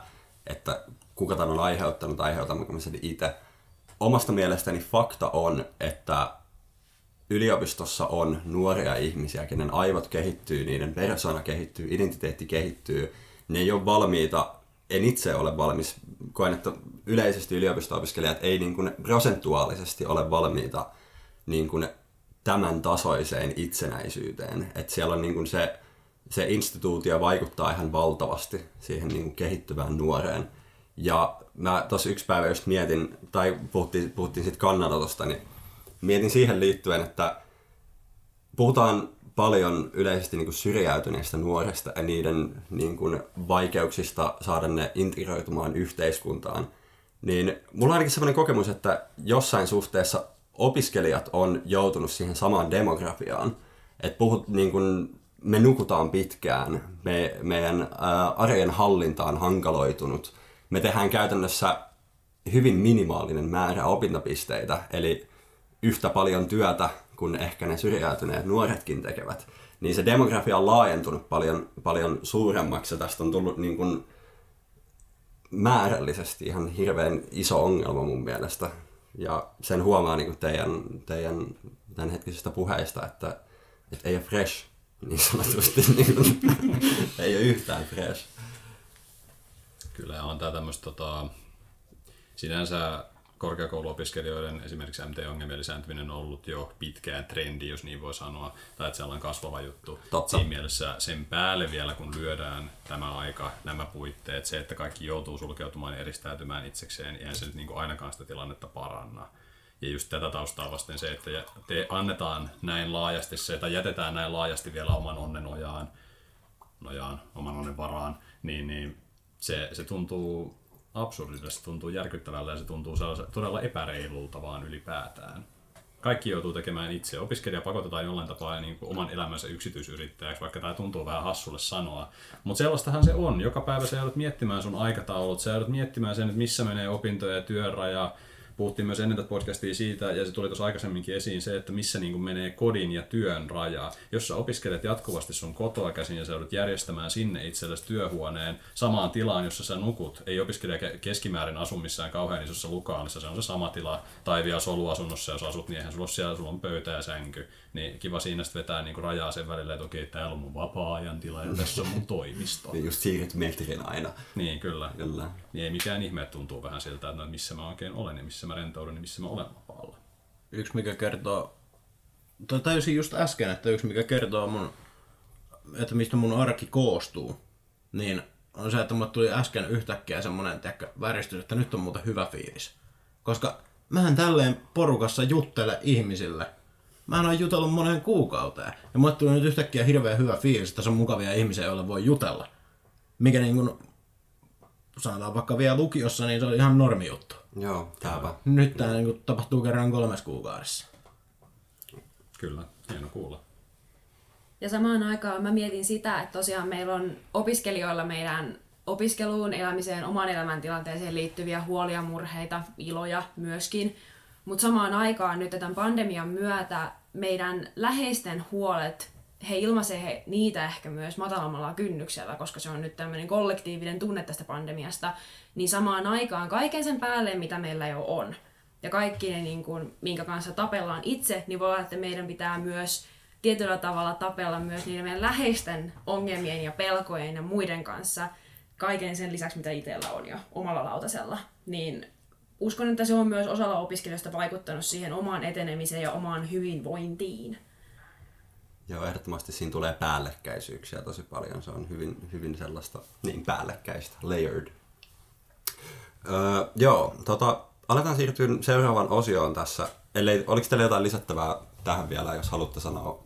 että kuka tämän on aiheuttanut, aiheutammeko me sen itse. Omasta mielestäni fakta on, että yliopistossa on nuoria ihmisiä, kenen aivot kehittyy, niiden persona kehittyy, identiteetti kehittyy. Ne ei ole valmiita, en itse ole valmis, koen, että yleisesti yliopisto-opiskelijat ei niin kuin prosentuaalisesti ole valmiita niin kuin tämän tasoiseen itsenäisyyteen. Että siellä on niin kuin se, se instituutio vaikuttaa ihan valtavasti siihen niin kuin kehittyvään nuoreen. Ja mä tuossa yksi päivä just mietin, tai puhuttiin, puhuttiin siitä kannanotosta, niin mietin siihen liittyen, että puhutaan paljon yleisesti niin kuin syrjäytyneistä nuorista ja niiden niin kuin vaikeuksista saada ne integroitumaan yhteiskuntaan. Niin mulla on ainakin sellainen kokemus, että jossain suhteessa opiskelijat on joutunut siihen samaan demografiaan. Että puhut niin kuin, me nukutaan pitkään, me, meidän ää, arjen hallinta on hankaloitunut. Me tehdään käytännössä hyvin minimaalinen määrä opintopisteitä, eli yhtä paljon työtä kuin ehkä ne syrjäytyneet nuoretkin tekevät. Niin se demografia on laajentunut paljon, paljon suuremmaksi ja tästä on tullut niin kuin määrällisesti ihan hirveän iso ongelma mun mielestä. Ja sen huomaa niin kuin teidän, teidän tämänhetkisistä puheista, että, että ei ole fresh niin sanotusti. Niin kuin, <laughs> ei ole yhtään fresh. Kyllä on tämä tämmöistä tota, sinänsä korkeakouluopiskelijoiden esimerkiksi MT-ongelmien lisääntyminen on ollut jo pitkään trendi, jos niin voi sanoa, tai että sellainen kasvava juttu. Totta. Siinä mielessä sen päälle vielä, kun lyödään tämä aika, nämä puitteet, se, että kaikki joutuu sulkeutumaan ja eristäytymään itsekseen, eihän se nyt niin kuin ainakaan sitä tilannetta paranna. Ja just tätä taustaa vasten se, että te annetaan näin laajasti se, tai jätetään näin laajasti vielä oman onnen nojaan, nojaan oman onnen varaan, niin, niin se, se tuntuu absurdille, se tuntuu järkyttävällä ja se tuntuu todella epäreilulta vaan ylipäätään. Kaikki joutuu tekemään itse. Opiskelija pakotetaan jollain tapaa niin kuin oman elämänsä yksityisyrittäjäksi, vaikka tämä tuntuu vähän hassulle sanoa. Mutta sellaistahan se on. Joka päivä sä joudut miettimään sun aikataulut, sä joudut miettimään sen, että missä menee opintoja ja työraja, puhuttiin myös ennen tätä podcastia siitä, ja se tuli tuossa aikaisemminkin esiin se, että missä niin kuin menee kodin ja työn raja. Jos sä opiskelet jatkuvasti sun kotoa käsin ja sä joudut järjestämään sinne itsellesi työhuoneen samaan tilaan, jossa sä nukut, ei opiskelija keskimäärin asu missään kauhean isossa lukaalissa, se on se sama tila, tai vielä soluasunnossa, jos asut, niin eihän sulla ole siellä, sulla on pöytä ja sänky. Niin kiva siinä sitten vetää niin kuin rajaa sen välillä, että okei, täällä on mun vapaa-ajan tila ja tässä on mun toimisto. Niin just siirryt metrin aina. Niin, kyllä. Kyllä. Niin ei mikään ihme, että tuntuu vähän siltä, että no, missä mä oikein olen ja missä mä rentoudun ja missä mä olen vapaalla. Yksi mikä kertoo, tai tajusin just äsken, että yksi mikä kertoo mun, että mistä mun arki koostuu, niin on se, että mulle tuli äsken yhtäkkiä semmonen tiedätkö, väristys, että nyt on muuten hyvä fiilis. Koska mähän tälleen porukassa juttele ihmisille. Mä en ole jutellut moneen kuukauteen. Ja mulle tuli nyt yhtäkkiä hirveän hyvä fiilis, että se on mukavia ihmisiä, joille voi jutella. Mikä niin kuin, sanotaan vaikka vielä lukiossa, niin se oli ihan normi juttu. Joo, tääpä. Nyt tämä niin tapahtuu kerran kolmes kuukaudessa. Kyllä, hieno kuulla. Ja samaan aikaan mä mietin sitä, että tosiaan meillä on opiskelijoilla meidän opiskeluun, elämiseen, oman elämäntilanteeseen liittyviä huolia, murheita, iloja myöskin. Mutta samaan aikaan nyt tämän pandemian myötä meidän läheisten huolet, he ilmaisee he niitä ehkä myös matalammalla kynnyksellä, koska se on nyt tämmöinen kollektiivinen tunne tästä pandemiasta, niin samaan aikaan kaiken sen päälle, mitä meillä jo on, ja kaikki ne, niin kuin, minkä kanssa tapellaan itse, niin voi olla, että meidän pitää myös tietyllä tavalla tapella myös niiden meidän läheisten ongelmien ja pelkojen ja muiden kanssa, kaiken sen lisäksi, mitä itsellä on jo omalla lautasella. Niin uskon, että se on myös osalla opiskelijoista vaikuttanut siihen omaan etenemiseen ja omaan hyvinvointiin. Joo, ehdottomasti siinä tulee päällekkäisyyksiä tosi paljon. Se on hyvin, hyvin sellaista niin päällekkäistä, layered. Öö, joo, tota, aletaan siirtyä seuraavaan osioon tässä. Eli oliko teillä jotain lisättävää tähän vielä, jos haluatte sanoa,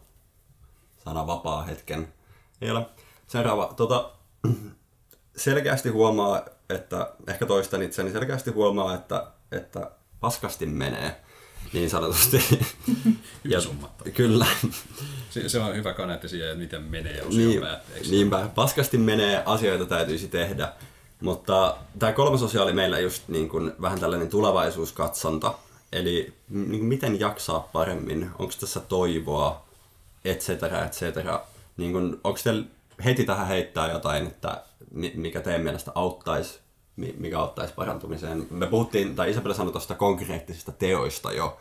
sanoa vapaa hetken? Ei ole. Seuraava. Tota, <clears throat> selkeästi huomaa, että ehkä toistan itseni, selkeästi huomaa, että, että paskasti menee niin sanotusti. <laughs> Hyvin summattu. Kyllä. Se, se on hyvä kaneetti siihen, että miten menee osion Niin, päätteeksi. niinpä, paskasti menee, asioita täytyisi tehdä. Mutta tämä kolmas osio oli meillä just niin kuin vähän tällainen tulevaisuuskatsonta. Eli niin kuin miten jaksaa paremmin, onko tässä toivoa, et cetera, et cetera. Niin kuin, onko teillä heti tähän heittää jotain, että mikä teidän mielestä auttaisi, mi- mikä auttaisi parantumiseen? Me puhuttiin, tai Isabella sanoi tuosta konkreettisista teoista jo,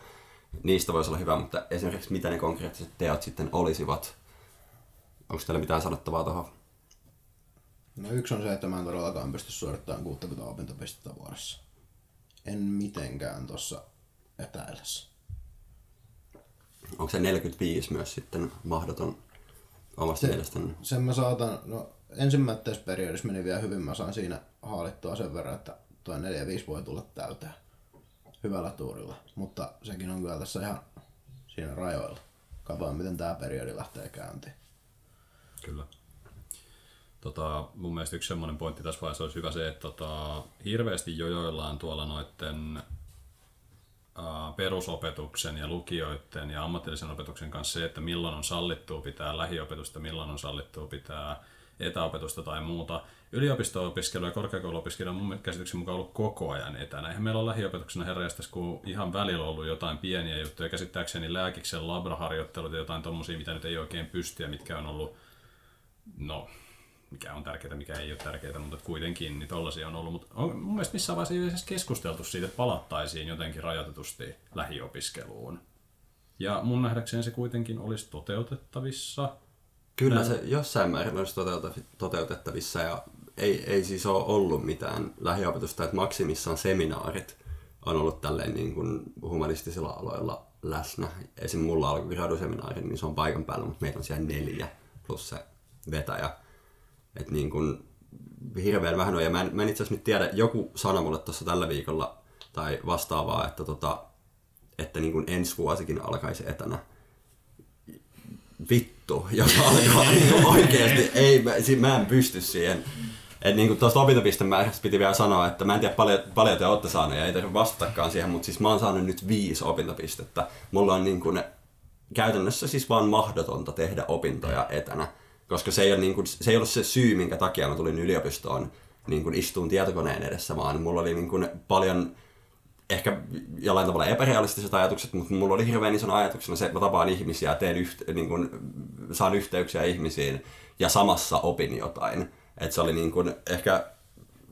niistä voisi olla hyvä, mutta esimerkiksi mitä ne konkreettiset teot sitten olisivat? Onko teillä mitään sanottavaa tuohon? No yksi on se, että mä en todellakaan pysty suorittamaan 60 opintopistettä vuodessa. En mitenkään tuossa etäillessä. Onko se 45 myös sitten mahdoton omasta mielestäni? Sen mä saatan, no ensimmäisessä periodissa meni vielä hyvin, mä saan siinä haalittua sen verran, että tuo 4-5 voi tulla täyteen hyvällä tuurilla. Mutta sekin on kyllä tässä ihan siinä rajoilla. Katsotaan, miten tämä periodi lähtee käyntiin. Kyllä. Tota, mun mielestä yksi semmoinen pointti tässä vaiheessa olisi hyvä se, että tota, hirveästi jojoillaan tuolla noiden perusopetuksen ja lukioiden ja ammatillisen opetuksen kanssa se, että milloin on sallittua pitää lähiopetusta, milloin on sallittua pitää etäopetusta tai muuta. Yliopisto-opiskelu ja korkeakouluopiskelu on mun käsityksen mukaan ollut koko ajan etänä. Eihän meillä ole lähiopetuksena herrajastas, kun ihan välillä ollut jotain pieniä juttuja. Käsittääkseni lääkiksen labraharjoittelut ja jotain tommosia, mitä nyt ei oikein pysty ja mitkä on ollut, no, mikä on tärkeää, mikä ei ole tärkeää, mutta kuitenkin niin tollasia on ollut. Mutta on mun mielestä missään vaiheessa keskusteltu siitä, että palattaisiin jotenkin rajoitetusti lähiopiskeluun. Ja mun nähdäkseni se kuitenkin olisi toteutettavissa. Kyllä se jossain määrin olisi toteutettavissa ja ei, ei siis ole ollut mitään lähiopetusta, että maksimissaan seminaarit on ollut tälleen niin kuin humanistisilla aloilla läsnä. Esim. mulla alkoi graduseminaari, niin se on paikan päällä, mutta meitä on siellä neljä plus se vetäjä. Että niin kuin hirveän vähän on. Ja mä en, mä en itse asiassa nyt tiedä, joku sanoi mulle tuossa tällä viikolla tai vastaavaa, että, tota, että niin kuin ensi vuosikin alkaisi etänä vittu, jos alkaa niin oikeasti. Ei, mä, si- mä en pysty siihen. Et niin tuosta opintopistemäärästä piti vielä sanoa, että mä en tiedä paljon, paljon te olette saaneet ja ei tarvitse vastatakaan siihen, mutta siis mä oon saanut nyt viisi opintopistettä. Mulla on niin kuin käytännössä siis vaan mahdotonta tehdä opintoja etänä, koska se ei, ole kuin, se ei ollut se syy, minkä takia mä tulin yliopistoon niin kuin istuun tietokoneen edessä, vaan mulla oli niin kuin paljon ehkä jollain tavalla epärealistiset ajatukset, mutta mulla oli hirveän ison ajatuksena se, että mä tapaan ihmisiä ja teen yht, niin kun, saan yhteyksiä ihmisiin ja samassa opin jotain. että se oli niin kun, ehkä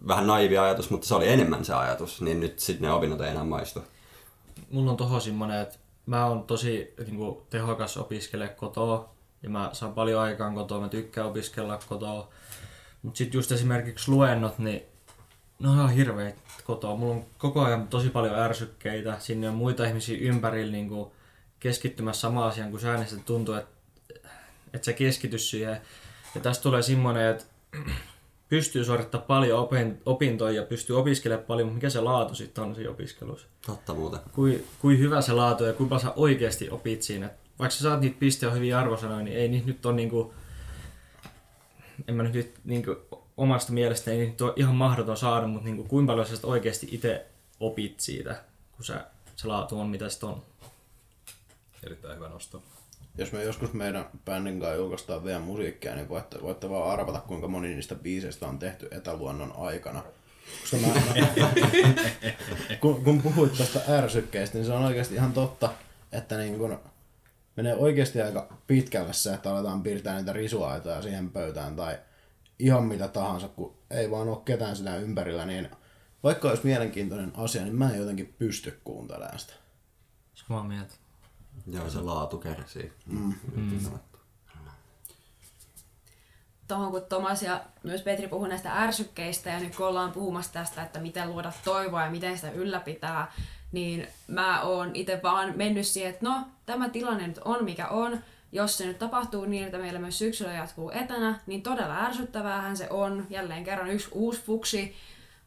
vähän naivi ajatus, mutta se oli enemmän se ajatus, niin nyt sitten ne opinnot ei enää maistu. Mulla on tohon semmonen, että mä oon tosi niin kuin, tehokas opiskele kotoa ja mä saan paljon aikaan kotoa, mä tykkään opiskella kotoa. Mutta sitten just esimerkiksi luennot, niin ne on ihan hirveet kotoa. Mulla on koko ajan tosi paljon ärsykkeitä, sinne on muita ihmisiä ympärillä niin kuin keskittymässä samaan asiaan kuin sä, niin se tuntuu, että, että sä keskity siihen. Ja tästä tulee semmoinen, että pystyy suorittamaan paljon opintoja ja pystyy opiskelemaan paljon, mutta mikä se laatu sitten on siinä opiskelussa? Totta muuten. Kui, kui hyvä se laatu ja kuinka sä oikeasti opit siinä. Vaikka sä saat niitä pisteitä hyvin arvosanoja, niin ei niitä nyt ole niinku, en mä nyt niinku omasta mielestä ei niitä ole ihan mahdoton saada, mutta niinku, kuinka paljon sä oikeasti itse opit siitä, kun sä, se laatu on mitä se on. Erittäin hyvä nosto jos me joskus meidän bändin kanssa julkaistaan vielä musiikkia, niin voitte, voitte vaan arvata, kuinka moni niistä biiseistä on tehty etäluonnon aikana. Koska mä, mä, kun, kun puhuit tuosta ärsykkeistä, niin se on oikeasti ihan totta, että niin kun menee oikeasti aika pitkälle se, että aletaan piirtää niitä risuaitoja siihen pöytään tai ihan mitä tahansa, kun ei vaan ole ketään sitä ympärillä, niin vaikka olisi mielenkiintoinen asia, niin mä en jotenkin pysty kuuntelemaan sitä. Samaa mieltä. Joo, se laatu kärsii. Mm. Mm. Tuohon kun Tomas ja myös Petri puhui näistä ärsykkeistä ja nyt kun ollaan puhumassa tästä, että miten luoda toivoa ja miten sitä ylläpitää, niin mä oon itse vaan mennyt siihen, että no, tämä tilanne nyt on mikä on. Jos se nyt tapahtuu niin, että meillä myös syksyllä jatkuu etänä, niin todella ärsyttäväähän se on. Jälleen kerran yksi uusi fuksi,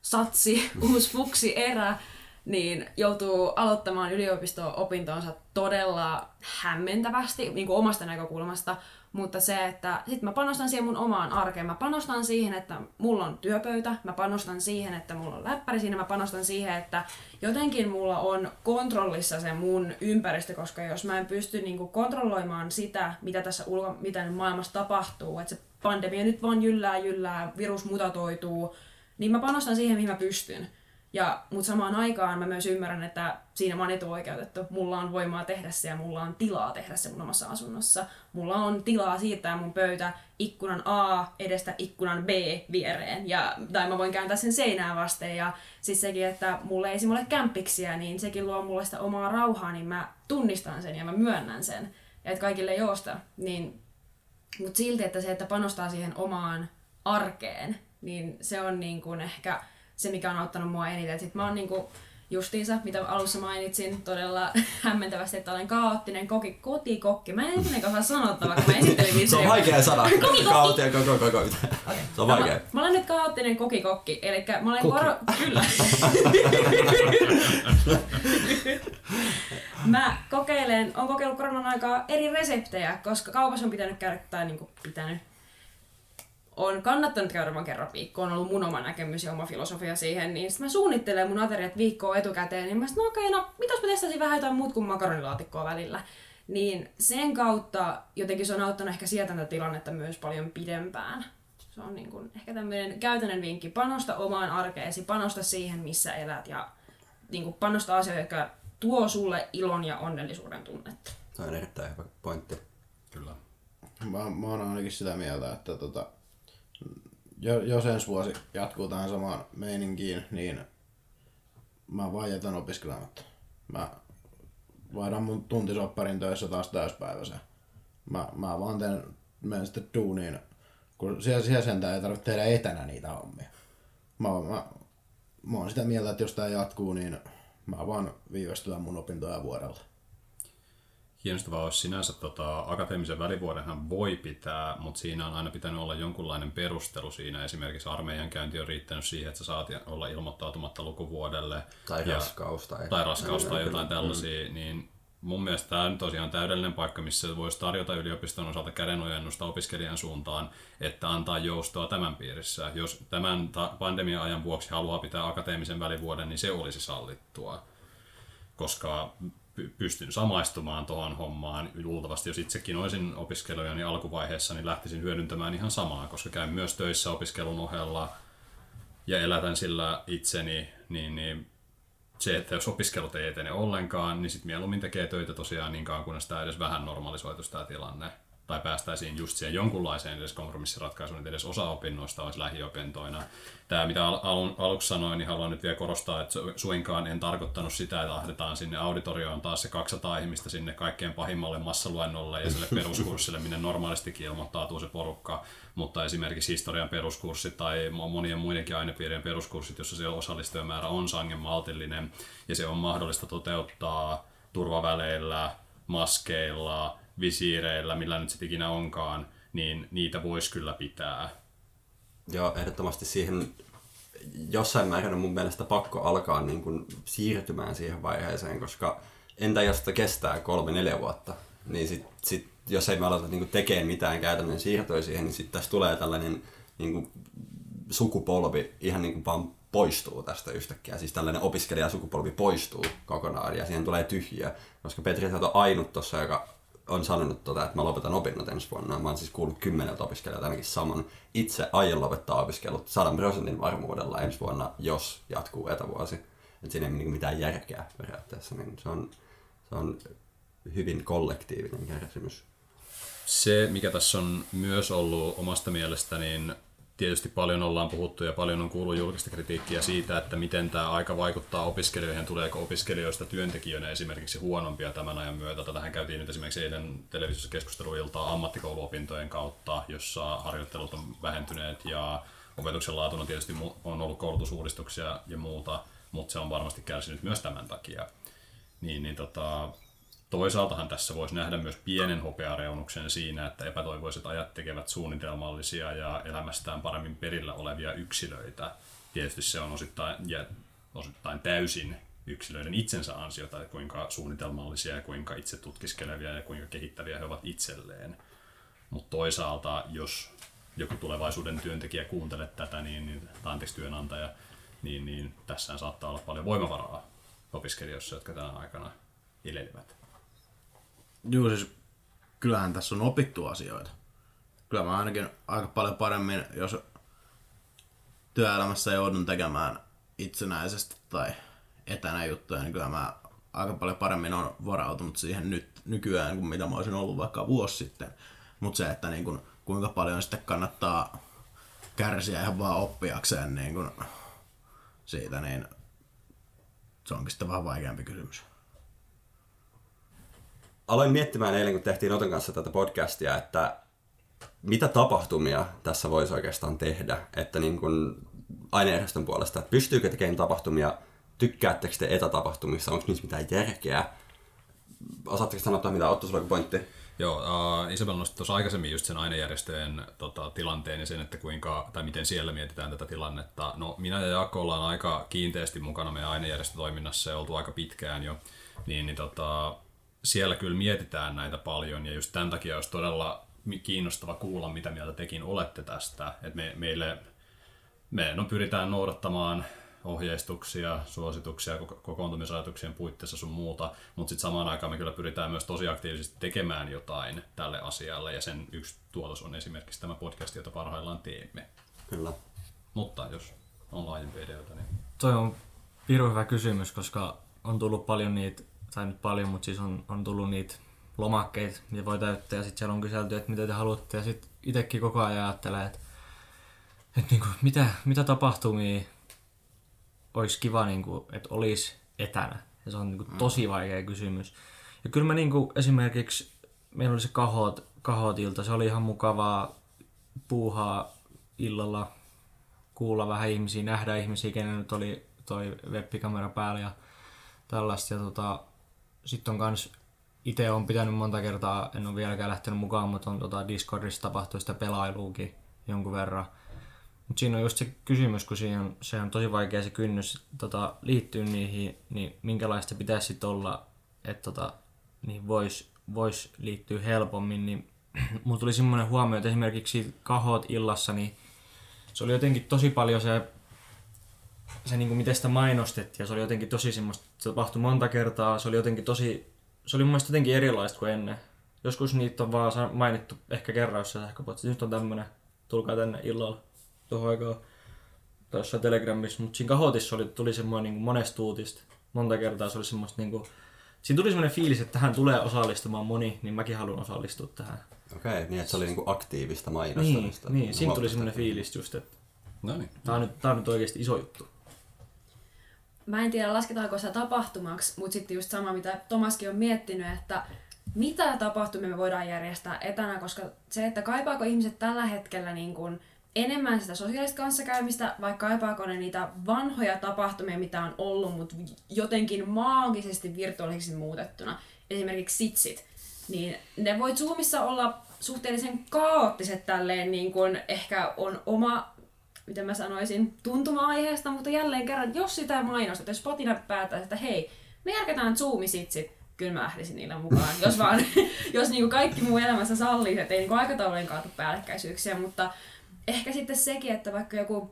satsi, <laughs> uusi fuksi erä niin joutuu aloittamaan yliopisto-opintonsa todella hämmentävästi niin kuin omasta näkökulmasta, mutta se, että sit mä panostan siihen mun omaan arkeen, mä panostan siihen, että mulla on työpöytä, mä panostan siihen, että mulla on läppäri siinä, mä panostan siihen, että jotenkin mulla on kontrollissa se mun ympäristö, koska jos mä en pysty niin kuin kontrolloimaan sitä, mitä tässä ulko, mitä maailmassa tapahtuu, että se pandemia nyt vaan jyllää, jyllää, virus mutatoituu, niin mä panostan siihen, mihin mä pystyn. Ja, mutta samaan aikaan mä myös ymmärrän, että siinä mä oon etuoikeutettu. Mulla on voimaa tehdä se ja mulla on tilaa tehdä se mun omassa asunnossa. Mulla on tilaa siirtää mun pöytä ikkunan A edestä ikkunan B viereen. Ja, tai mä voin kääntää sen seinään vasten. Ja siis sekin, että mulle ei ole kämpiksiä, niin sekin luo mulle sitä omaa rauhaa, niin mä tunnistan sen ja mä myönnän sen. Ja että kaikille ei oosta. Niin, mutta silti, että se, että panostaa siihen omaan arkeen, niin se on niin kuin ehkä se, mikä on auttanut mua eniten. Sitten mä oon niinku, justiinsa, mitä alussa mainitsin, todella <laughs> hämmentävästi, että olen kaoottinen koki, kotikokki. Mä en ennen osaa sanottava, kun mä esittelin Se on vaikea sana. <laughs> Kaoottinen koko koko. Okay. Se on vaikea. Mä, mä, olen nyt kaoottinen kokikokki, eli mä olen varo... Kyllä. <laughs> mä kokeilen, on kokeillut koronan aikaa eri reseptejä, koska kaupassa on pitänyt käydä, tai niinku pitänyt, on kannattanut käydä vain kerran viikkoon, on ollut mun oma näkemys ja oma filosofia siihen, niin sitten mä suunnittelen mun ateriat viikkoa etukäteen, niin mä sanoin, no okei, okay, no mitäs mä testasin vähän jotain muut kuin makaronilaatikkoa välillä. Niin sen kautta jotenkin se on auttanut ehkä sieltä tilannetta myös paljon pidempään. Se on niin kuin ehkä tämmöinen käytännön vinkki. Panosta omaan arkeesi, panosta siihen, missä elät ja niin kuin panosta asioita, jotka tuo sulle ilon ja onnellisuuden tunnetta. Se on erittäin hyvä pointti. Kyllä. Mä, mä oon ainakin sitä mieltä, että tota, jos ensi vuosi jatkuu tähän samaan meininkiin, niin mä vaan jätän opiskelematta. Mä vaihdan mun tuntisopparin töissä taas täyspäiväisen. Mä, mä vaan teen, menen sitten duuniin, kun siellä, siellä sentään ei tarvitse tehdä etänä niitä hommia. Mä, mä, mä oon sitä mieltä, että jos tää jatkuu, niin mä vaan viivästytän mun opintoja vuodella kiinnostavaa olisi sinänsä, tota, akateemisen välivuodenhan voi pitää, mutta siinä on aina pitänyt olla jonkunlainen perustelu siinä. Esimerkiksi armeijan käynti on riittänyt siihen, että sä saat olla ilmoittautumatta lukuvuodelle. Tai ja, raskaus. Tai, tai raskaus tai jotain tällaisia. Mm. Niin mun mielestä tämä on tosiaan täydellinen paikka, missä voisi tarjota yliopiston osalta kädenojennusta opiskelijan suuntaan, että antaa joustoa tämän piirissä. Jos tämän pandemian ajan vuoksi haluaa pitää akateemisen välivuoden, niin se olisi sallittua. Koska pystyn samaistumaan tuohon hommaan. Luultavasti jos itsekin olisin opiskelujani alkuvaiheessa, niin lähtisin hyödyntämään ihan samaa, koska käyn myös töissä opiskelun ohella ja elätän sillä itseni, niin, niin se, että jos opiskelut ei etene ollenkaan, niin sitten mieluummin tekee töitä tosiaan niin kauan, kunnes tämä edes vähän normalisoitu tämä tilanne. Tai päästäisiin just siihen jonkunlaiseen edes kompromissiratkaisuun, että edes osa opinnoista olisi lähiopintoina. Tämä, mitä al- alun, aluksi sanoin, niin haluan nyt vielä korostaa, että su- suinkaan en tarkoittanut sitä, että ahdetaan sinne auditorioon taas se 200 ihmistä sinne kaikkein pahimmalle massaluennolle ja sille peruskurssille, minne normaalistikin ilmoittautuu se porukka. Mutta esimerkiksi historian peruskurssit tai mo- monien muidenkin ainepiirien peruskurssit, jossa siellä osallistujamäärä on sangen maltillinen ja se on mahdollista toteuttaa turvaväleillä, maskeilla, visiireillä, millä nyt sitten ikinä onkaan, niin niitä voisi kyllä pitää. Joo, ehdottomasti siihen jossain määrin on mun mielestä pakko alkaa niin kuin siirtymään siihen vaiheeseen, koska entä jos sitä kestää kolme, neljä vuotta, niin sit, sit, jos ei me aloita niin tekemään mitään käytännön siirtoja siihen, niin sitten tässä tulee tällainen niin kuin, sukupolvi ihan niin kuin vaan poistuu tästä yhtäkkiä. Siis tällainen opiskelijasukupolvi poistuu kokonaan ja siihen tulee tyhjiä, koska Petri sä ainut tuossa, joka on sanonut, tota, että mä lopetan opinnot ensi vuonna. Mä oon siis kuullut kymmeneltä opiskelijalta ainakin saman. Itse aion lopettaa opiskelut sadan prosentin varmuudella ensi vuonna, jos jatkuu etävuosi. Et siinä ei ole niinku mitään järkeä periaatteessa. Niin se, on, se on hyvin kollektiivinen kärsimys. Se, mikä tässä on myös ollut omasta mielestä, niin tietysti paljon ollaan puhuttu ja paljon on kuullut julkista kritiikkiä siitä, että miten tämä aika vaikuttaa opiskelijoihin, tuleeko opiskelijoista työntekijöinä esimerkiksi huonompia tämän ajan myötä. Tätähän käytiin nyt esimerkiksi eilen televisiossa keskusteluiltaa ammattikouluopintojen kautta, jossa harjoittelut on vähentyneet ja opetuksen laatuna tietysti on ollut koulutusuudistuksia ja muuta, mutta se on varmasti kärsinyt myös tämän takia. Niin, niin tota, Toisaaltahan tässä voisi nähdä myös pienen hopeareunuksen siinä, että epätoivoiset ajat tekevät suunnitelmallisia ja elämästään paremmin perillä olevia yksilöitä. Tietysti se on osittain, ja osittain täysin yksilöiden itsensä ansiota, kuinka suunnitelmallisia ja kuinka itse tutkiskelevia ja kuinka kehittäviä he ovat itselleen. Mutta toisaalta, jos joku tulevaisuuden työntekijä kuuntelee tätä, niin, niin tai anteeksi työnantaja, niin, niin tässä saattaa olla paljon voimavaraa opiskelijoissa, jotka tänä aikana elelevät. Joo, siis kyllähän tässä on opittu asioita. Kyllä mä ainakin aika paljon paremmin, jos työelämässä joudun tekemään itsenäisesti tai etänä juttuja, niin kyllä mä aika paljon paremmin on varautunut siihen nyt nykyään kuin mitä mä olisin ollut vaikka vuosi sitten. Mutta se, että niin kun, kuinka paljon sitten kannattaa kärsiä ihan vaan oppiakseen niin kun siitä, niin se onkin sitten vähän vaikeampi kysymys aloin miettimään eilen, kun tehtiin Oton kanssa tätä podcastia, että mitä tapahtumia tässä voisi oikeastaan tehdä, että niin kuin ainejärjestön puolesta, että pystyykö tekemään tapahtumia, tykkäättekö te etätapahtumissa, onko niissä mitään järkeä? Osaatteko sanoa, mitä Otto, sulla pointti? Joo, uh, Isabel nosti tuossa aikaisemmin just sen ainejärjestöjen tota, tilanteen ja sen, että kuinka, tai miten siellä mietitään tätä tilannetta. No, minä ja Jaakko ollaan aika kiinteästi mukana meidän ainejärjestötoiminnassa ja oltu aika pitkään jo, niin, niin tota, siellä kyllä mietitään näitä paljon ja just tämän takia olisi todella kiinnostava kuulla, mitä mieltä tekin olette tästä. Et me, meille me no, pyritään noudattamaan ohjeistuksia, suosituksia, kokoontumisrajoituksien puitteissa sun muuta, mutta sitten samaan aikaan me kyllä pyritään myös tosi aktiivisesti tekemään jotain tälle asialle, ja sen yksi tuotos on esimerkiksi tämä podcast, jota parhaillaan teemme. Kyllä. Mutta jos on laajempia ideoita, niin... Toi on piru hyvä kysymys, koska on tullut paljon niitä, tai nyt paljon, mutta siis on, on tullut niitä lomakkeita, mitä voi täyttää, ja sitten siellä on kyselty, että mitä te haluatte, ja sitten itsekin koko ajan ajattelee, että, että niinku, mitä, mitä tapahtumia olisi kiva, niinku, että olisi etänä. Ja se on niinku tosi vaikea kysymys. Ja kyllä mä niinku, esimerkiksi, meillä oli se kahot, kahotilta, se oli ihan mukavaa puuhaa illalla, kuulla vähän ihmisiä, nähdä ihmisiä, kenen nyt oli toi webbikamera päällä ja tällaista. Ja tota, sitten on kans itse on pitänyt monta kertaa, en ole vieläkään lähtenyt mukaan, mutta on tota Discordissa tapahtunut sitä pelailuukin jonkun verran. Mutta siinä on just se kysymys, kun siihen on, se on tosi vaikea se kynnys tota, liittyä niihin, niin minkälaista pitäisi sitten olla, että tota, niin voisi vois liittyä helpommin. Niin <clears throat> mulla tuli semmoinen huomio, että esimerkiksi kahot illassa, niin se oli jotenkin tosi paljon se, se niin kuin miten sitä mainostettiin, ja se oli jotenkin tosi semmoista, se tapahtui monta kertaa, se oli jotenkin tosi, se oli mun mielestä jotenkin erilaista kuin ennen. Joskus niitä on vaan mainittu ehkä kerran jossain sähköpostissa, nyt on tämmönen, tulkaa tänne illalla tuohon aikaan tai jossain Telegramissa, mutta siinä kahotissa oli, tuli semmoinen niin monesta uutista. monta kertaa se oli semmoista niinku, siinä tuli semmoinen fiilis, että tähän tulee osallistumaan moni, niin mäkin haluan osallistua tähän. Okei, niin että se oli niinku aktiivista Niin, mainostamista. niin siinä tuli semmoinen fiilis just, että No niin. tää on nyt, on nyt oikeasti iso juttu. Mä en tiedä, lasketaanko sitä tapahtumaksi, mutta sitten just sama, mitä Tomaskin on miettinyt, että mitä tapahtumia me voidaan järjestää etänä, koska se, että kaipaako ihmiset tällä hetkellä niin kuin enemmän sitä sosiaalista kanssakäymistä, vai kaipaako ne niitä vanhoja tapahtumia, mitä on ollut, mutta jotenkin maagisesti virtuaalisiksi muutettuna. Esimerkiksi sitsit. Niin ne voi Zoomissa olla suhteellisen kaoottiset tälleen, niin kuin ehkä on oma miten mä sanoisin, tuntuma-aiheesta, mutta jälleen kerran, jos sitä mainostat, jos Spotina päättää, että hei, me järkätään Zoomi-sitsit, kyllä mä lähtisin niillä mukaan, <laughs> jos vaan, jos niinku kaikki muu elämässä sallii, että ei niinku aikataulujen kaatu päällekkäisyyksiä, mutta ehkä sitten sekin, että vaikka joku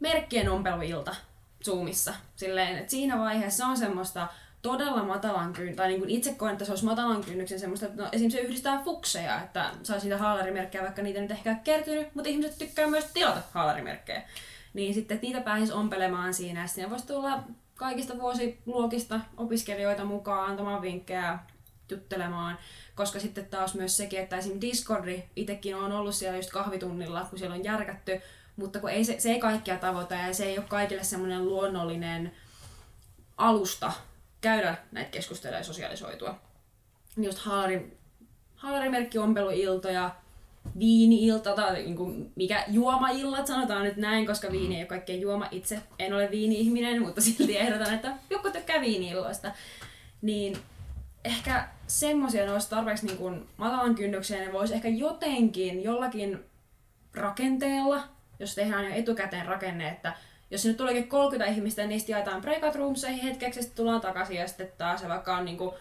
merkkien ompeluilta Zoomissa, silleen, että siinä vaiheessa on semmoista todella matalan kynnyksen, tai niin kuin itse koen, että se olisi matalan kynnyksen semmoista, että no, esimerkiksi se yhdistää fukseja, että saa siitä haalarimerkkejä, vaikka niitä nyt ehkä kertynyt, mutta ihmiset tykkää myös tilata haalarimerkkejä. Niin sitten, että niitä pääsisi ompelemaan siinä, ja siinä voisi tulla kaikista vuosiluokista opiskelijoita mukaan antamaan vinkkejä, juttelemaan, koska sitten taas myös sekin, että esim. Discordi, itsekin on ollut siellä just kahvitunnilla, kun siellä on järkätty, mutta kun ei, se, se ei kaikkia tavoita ja se ei ole kaikille semmoinen luonnollinen alusta käydä näitä keskusteluja ja sosiaalisoitua. Niin Just haalari, haalarimerkki ompeluiltoja, viini-ilta tai niin kuin mikä juomaillat, sanotaan nyt näin, koska viini ei ole kaikkein juoma. Itse en ole viini-ihminen, mutta silti ehdotan, että joku tykkää viini-illoista. Niin ehkä semmoisia olisi tarpeeksi niin kuin matalan kynnykseen, ne voisi ehkä jotenkin jollakin rakenteella, jos tehdään jo etukäteen rakenne, että jos sinne tuleekin 30 ihmistä ja niistä jaetaan breakout roomseihin hetkeksi, sitten tullaan takaisin ja sitten taas se vaikka on niin kuin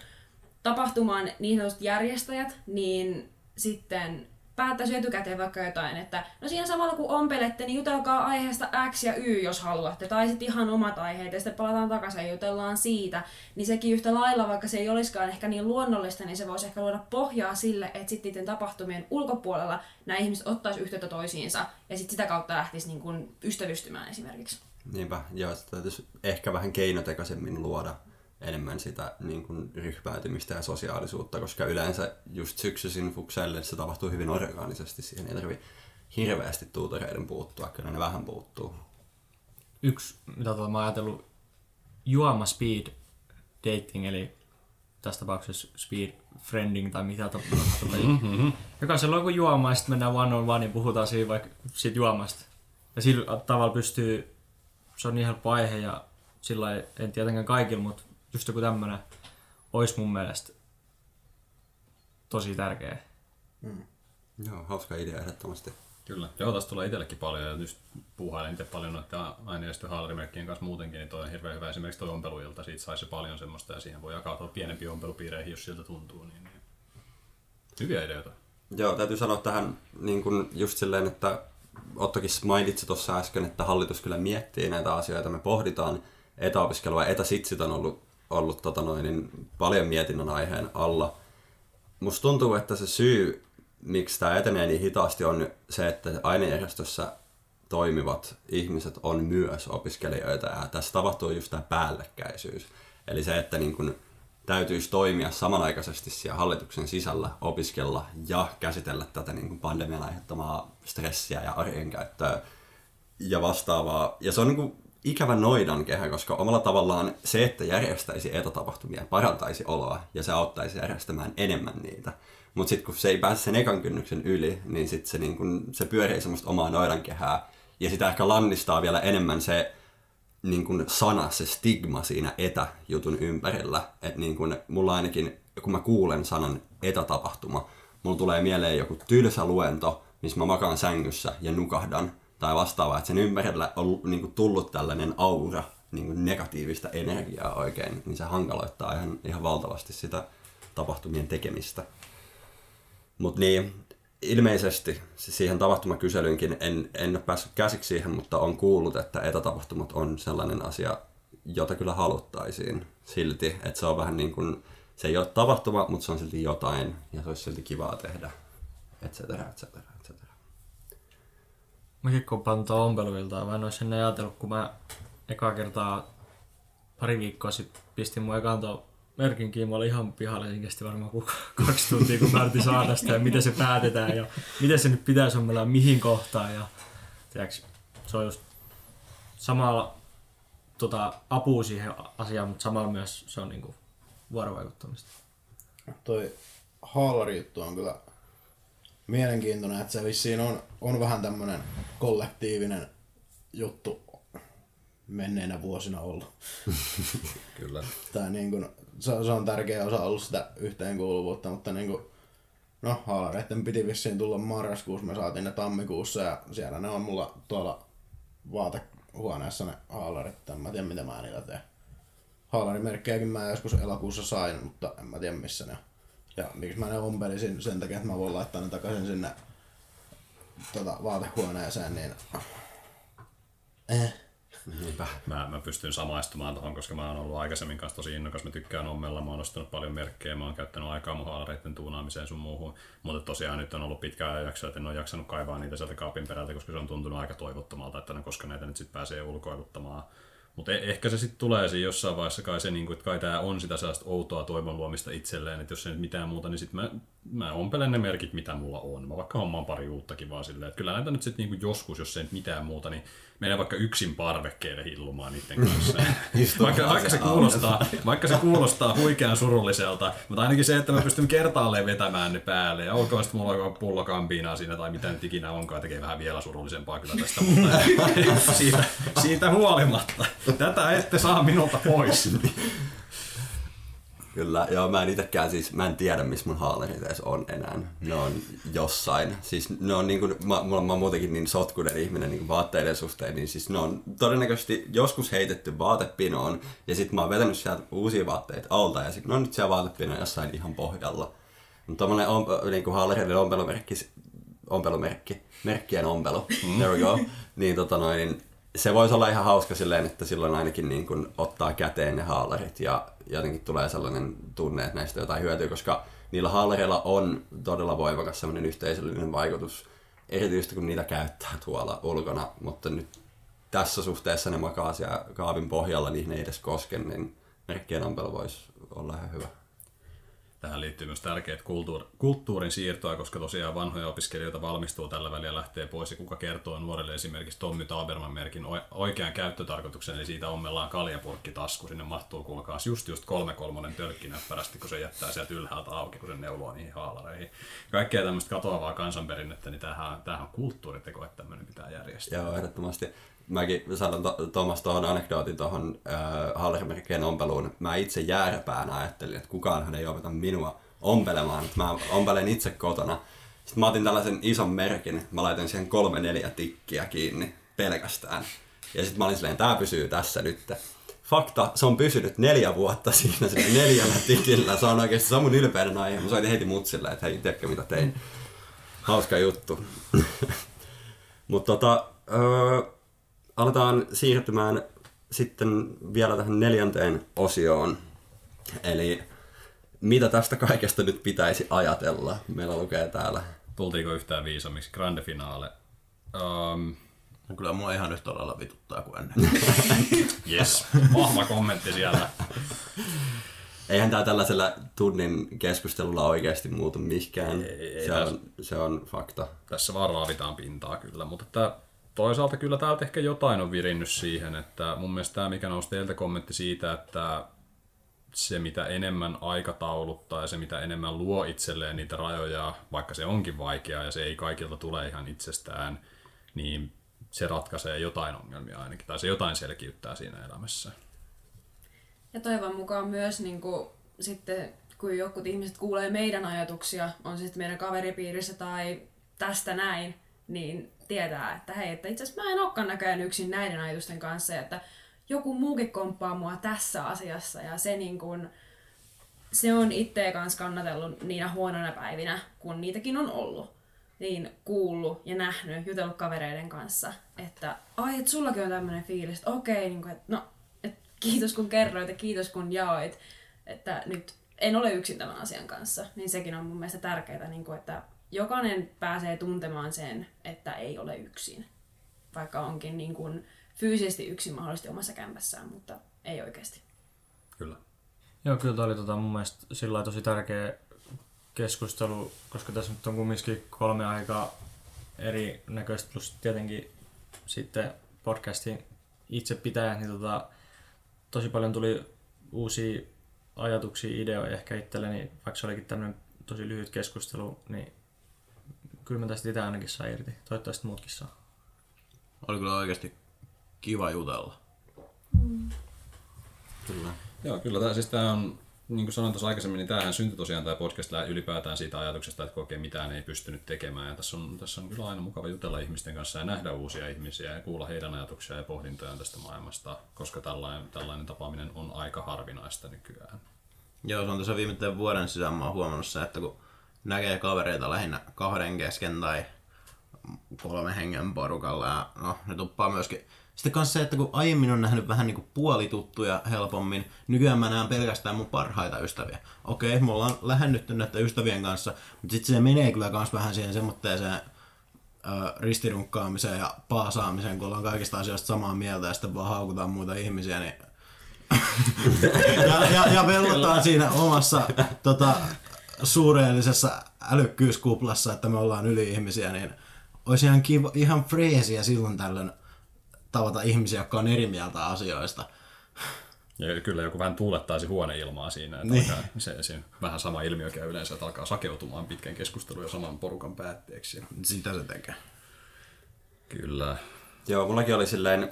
tapahtuman niin järjestäjät, niin sitten päättäisi etukäteen vaikka jotain, että no siinä samalla kun ompelette, niin jutelkaa aiheesta X ja Y, jos haluatte, tai sitten ihan omat aiheet, ja sitten palataan takaisin ja jutellaan siitä, niin sekin yhtä lailla, vaikka se ei olisikaan ehkä niin luonnollista, niin se voisi ehkä luoda pohjaa sille, että sitten niiden tapahtumien ulkopuolella nämä ihmiset ottaisi yhteyttä toisiinsa, ja sitten sitä kautta lähtisi niin kuin ystävystymään esimerkiksi. Niinpä, joo, sitä täytyisi ehkä vähän keinotekoisemmin luoda enemmän sitä niin kuin, ryhmäytymistä ja sosiaalisuutta, koska yleensä just syksyisin fukseille se tapahtuu hyvin orgaanisesti, siihen ei tarvi hirveästi tuutoreiden puuttua, kyllä ne vähän puuttuu. Yksi, mitä tota, mä oon ajatellut, juoma speed dating, eli tässä tapauksessa speed friending tai mitä tapahtuu. Mm-hmm. Jokaisella on joku juoma ja sitten mennään one on one ja puhutaan siinä vaikka siitä juomasta. Ja sillä tavalla pystyy, se on niin helppo aihe ja sillä en tietenkään kaikilla, mutta just joku tämmönen olisi mun mielestä tosi tärkeä. Joo, hauska idea ehdottomasti. Kyllä. Joo, tästä tulee itsellekin paljon ja just puuhailen itse paljon noiden aineistojen haalarimerkkien kanssa muutenkin, niin toi on hirveän hyvä esimerkiksi toi ompeluilta, siitä saisi paljon semmoista ja siihen voi jakautua pienempiin ompelupiireihin, jos siltä tuntuu. Niin, niin. Hyviä ideoita. Joo, täytyy sanoa tähän niin kuin just silleen, että Ottokin mainitsi tuossa äsken, että hallitus kyllä miettii näitä asioita, me pohditaan etäopiskelua, etäsitsit on ollut, ollut tota noin, niin paljon mietinnän aiheen alla. Musta tuntuu, että se syy, miksi tämä etenee niin hitaasti, on se, että ainejärjestössä toimivat ihmiset on myös opiskelijoita ja tässä tapahtuu just tämä päällekkäisyys. Eli se, että niin kun täytyisi toimia samanaikaisesti siellä hallituksen sisällä, opiskella ja käsitellä tätä niin kun pandemian aiheuttamaa stressiä ja arjen käyttöä ja vastaavaa. Ja se on niin kuin ikävä noidankehä, koska omalla tavallaan se, että järjestäisi etätapahtumia, parantaisi oloa ja se auttaisi järjestämään enemmän niitä. Mutta sitten kun se ei pääse sen ekan kynnyksen yli, niin sitten se, niin se pyörii semmoista omaa noidankehää. Ja sitä ehkä lannistaa vielä enemmän se niin kun sana, se stigma siinä etäjutun ympärillä. Että niin kun, mulla ainakin, kun mä kuulen sanan etätapahtuma, mulla tulee mieleen joku tylsä luento, missä mä makaan sängyssä ja nukahdan tai vastaavaa, että sen ympärillä on niin kuin, tullut tällainen aura, niin kuin negatiivista energiaa oikein, niin se hankaloittaa ihan, ihan valtavasti sitä tapahtumien tekemistä. Mutta niin, ilmeisesti siihen tapahtumakyselyynkin en, en ole päässyt käsiksi siihen, mutta on kuullut, että etätapahtumat on sellainen asia, jota kyllä haluttaisiin silti, että se on vähän niin kuin, se ei ole tapahtuma, mutta se on silti jotain ja se olisi silti kivaa tehdä, et cetera, et cetera, et cetera. Mäkin kun pantaa ompeluiltaan, mä en olisi ajatellut, kun mä ekaa kertaa pari viikkoa sitten pistin mun ekan merkin kiinni, olin ihan pihalla, siinä kesti varmaan kaksi tuntia, kun mä yritin saada sitä ja miten se päätetään ja miten se nyt pitäisi ommella mihin kohtaan ja tiedätkö, se on just samalla tota, apua siihen asiaan, mutta samalla myös se on niinku vuorovaikuttamista. Toi haalari-juttu on kyllä mielenkiintoinen, että se vissiin on, on vähän tämmönen kollektiivinen juttu menneinä vuosina ollut. <laughs> Kyllä. Tää niin kun, se, se, on tärkeä osa ollut sitä yhteenkuuluvuutta, mutta niin kun, no haalareiden piti vissiin tulla marraskuussa, me saatiin ne tammikuussa ja siellä ne on mulla tuolla vaatehuoneessa ne haalarit, en mä tiedä mitä mä niillä teen. Haalarimerkkejäkin mä joskus elokuussa sain, mutta en mä tiedä missä ne on. Ja miksi mä ne ompelisin sen takia, että mä voin laittaa ne takaisin sinne tota, vaatehuoneeseen, niin eh. Niinpä. Mä, mä pystyn samaistumaan tuohon, koska mä oon ollut aikaisemmin kanssa tosi innokas. Mä tykkään ommella, mä oon ostanut paljon merkkejä, mä oon käyttänyt aikaa mun haalareiden tuunaamiseen sun muuhun. Mutta tosiaan nyt on ollut pitkä ajan jakso, että en ole jaksanut kaivaa niitä sieltä kaapin perältä, koska se on tuntunut aika toivottomalta, että koska näitä nyt sitten pääsee ulkoiluttamaan. Mutta ehkä se sitten tulee siinä jossain vaiheessa kai se, niin että kai tämä on sitä sellaista outoa toivon luomista itselleen, että jos ei nyt mitään muuta, niin sitten mä, mä ompelen ne merkit, mitä mulla on. Mä vaikka hommaan pari uuttakin vaan silleen, että kyllä näitä nyt sitten niin joskus, jos ei nyt mitään muuta, niin menee vaikka yksin parvekkeelle hillumaan niiden kanssa. <laughs> vaikka, vaikka, se kuulostaa, vaikka se kuulostaa huikean surulliselta, mutta ainakin se, että mä pystyn kertaalleen vetämään ne päälle. Ja olkoon sitten mulla on pullo kampiinaa siinä tai mitä nyt ikinä onkaan, tekee vähän vielä surullisempaa kyllä tästä, mutta <laughs> siitä, siitä huolimatta. Tätä ette saa minulta pois. <laughs> Kyllä, joo, mä en itekään siis, mä en tiedä missä mun haalerit edes on enää. Ne on jossain. Siis ne on niinku, mä, mä, mä oon muutenkin niin sotkunen ihminen niin vaatteiden suhteen, niin siis ne on todennäköisesti joskus heitetty vaatepinoon, ja sitten mä oon vetänyt sieltä uusia vaatteita alta, ja sitten ne on nyt siellä vaatepinoon jossain ihan pohjalla. Mutta tommonen on, niinku haalereiden ompelumerkki, ompelumerkki, merkkien ompelu, there we go, <laughs> niin tota noin, niin se voisi olla ihan hauska silleen, että silloin ainakin niin kun ottaa käteen ne haalarit ja jotenkin tulee sellainen tunne, että näistä jotain hyötyä, koska niillä haalareilla on todella voimakas sellainen yhteisöllinen vaikutus, erityisesti kun niitä käyttää tuolla ulkona, mutta nyt tässä suhteessa ne makaa siellä kaapin pohjalla, niin ne ei edes koske, niin merkkien voisi olla ihan hyvä. Tähän liittyy myös tärkeät kulttuur- kulttuurin siirtoa, koska tosiaan vanhoja opiskelijoita valmistuu tällä välillä lähtee pois. Ja kuka kertoo nuorelle esimerkiksi Tommy Taberman merkin oikean käyttötarkoituksen, eli siitä ommellaan kaljapurkki tasku. Sinne mahtuu kuulkaas just just kolme kolmonen tölkkinäppärästi, kun se jättää sieltä ylhäältä auki, kun se neuloo niihin haalareihin. Kaikkea tämmöistä katoavaa kansanperinnettä, niin tämähän, tämähän on kulttuuriteko, että tämmöinen pitää järjestää. Joo, ehdottomasti. Mäkin sanon to, tuohon anekdootin tuohon äh, haalarimerkkien ompeluun. Mä itse jääräpäänä ajattelin, että kukaanhan ei opeta minua ompelemaan. Että mä ompelen itse kotona. Sitten mä otin tällaisen ison merkin. Mä laitan siihen kolme neljä tikkiä kiinni pelkästään. Ja sitten mä olin silleen, tää pysyy tässä nyt. Fakta, se on pysynyt neljä vuotta siinä sillä neljällä tikillä. Se on oikeasti se on mun ylpeyden aihe. Mä soitin heti mutsille, että hei, tiedätkö mitä tein. Hauska juttu. <laughs> Mutta tota, öö, aletaan siirtymään sitten vielä tähän neljänteen osioon. Eli mitä tästä kaikesta nyt pitäisi ajatella? Meillä lukee täällä. Tultiinko yhtään viisammiksi? Grande finale. Um, No kyllä mua ihan yhtä lailla vituttaa kuin ennen. <laughs> yes, vahva kommentti siellä. Eihän tää tällaisella tunnin keskustelulla oikeasti muutu mihinkään. Ei, ei se, on, se on fakta. Tässä vaan raavitaan pintaa kyllä, mutta että toisaalta kyllä täältä ehkä jotain on virinnyt siihen, että mun mielestä tämä, mikä nousi teiltä kommentti siitä, että se mitä enemmän aikatauluttaa ja se mitä enemmän luo itselleen niitä rajoja, vaikka se onkin vaikeaa ja se ei kaikilta tule ihan itsestään, niin se ratkaisee jotain ongelmia ainakin, tai se jotain selkiyttää siinä elämässä. Ja toivon mukaan myös niin kuin, sitten, kun jotkut ihmiset kuulee meidän ajatuksia, on sitten meidän kaveripiirissä tai tästä näin, niin tietää, että hei, että itse asiassa mä en olekaan näköjään yksin näiden ajatusten kanssa, että joku muukin komppaa mua tässä asiassa, ja se niin kuin, se on itseä kanssa kannatellut niinä huonoina päivinä, kun niitäkin on ollut. Niin kuullut ja nähnyt, jutellut kavereiden kanssa, että ai, että sullakin on tämmöinen fiilis, että okei, niin kuin, että no, et kiitos kun kerroit ja kiitos kun jaoit, että nyt en ole yksin tämän asian kanssa. Niin sekin on mun mielestä tärkeää, niin kuin, että jokainen pääsee tuntemaan sen, että ei ole yksin. Vaikka onkin niin kuin fyysisesti yksin mahdollisesti omassa kämpässään, mutta ei oikeasti. Kyllä. Joo, kyllä toi oli tota, mun mielestä sillä tosi tärkeä keskustelu, koska tässä nyt on kumminkin kolme aikaa eri näköistä, plus tietenkin sitten podcastin itse pitäjät, niin tota, tosi paljon tuli uusia ajatuksia, ideoja ehkä itselleni, vaikka se olikin tämmöinen tosi lyhyt keskustelu, niin kyllä mä tästä itse ainakin saa irti. Toivottavasti muutkin saa. Oli kyllä oikeasti kiva jutella. Kyllä. Joo, kyllä tämä, siis tämä on, niin kuin sanoin tuossa aikaisemmin, niin tämähän syntyi tosiaan tämä podcast ylipäätään siitä ajatuksesta, että oikein mitään ei pystynyt tekemään. Ja tässä on, tässä on kyllä aina mukava jutella ihmisten kanssa ja nähdä uusia ihmisiä ja kuulla heidän ajatuksia ja pohdintojaan tästä maailmasta, koska tällainen, tällainen tapaaminen on aika harvinaista nykyään. Joo, se on tässä viimeisen vuoden sisään mä oon huomannut se, että kun näkee kavereita lähinnä kahden kesken tai kolme hengen porukalla ja no, ne tuppaa myöskin. Sitten kanssa se, että kun aiemmin on nähnyt vähän niin kuin puolituttuja helpommin, nykyään mä näen pelkästään mun parhaita ystäviä. Okei, me ollaan lähennytty näiden ystävien kanssa, mutta sitten se menee kyllä kans vähän siihen semmoitteeseen ristirunkkaamiseen ja paasaamiseen, kun ollaan kaikista asioista samaa mieltä ja sitten vaan haukutaan muita ihmisiä, niin <laughs> ja, ja, ja vellotaan siinä omassa tota, suureellisessa älykkyyskuplassa, että me ollaan yli-ihmisiä, niin olisi ihan, kiva, ihan freesiä silloin tällöin tavata ihmisiä, jotka on eri mieltä asioista. Ja kyllä joku vähän tuulettaisi huoneilmaa siinä, että Niin. alkaa, se, se, vähän sama ilmiö käy yleensä, että alkaa sakeutumaan pitkän keskustelun ja saman porukan päätteeksi. Sitä se tekee. Kyllä. Joo, mullakin oli silleen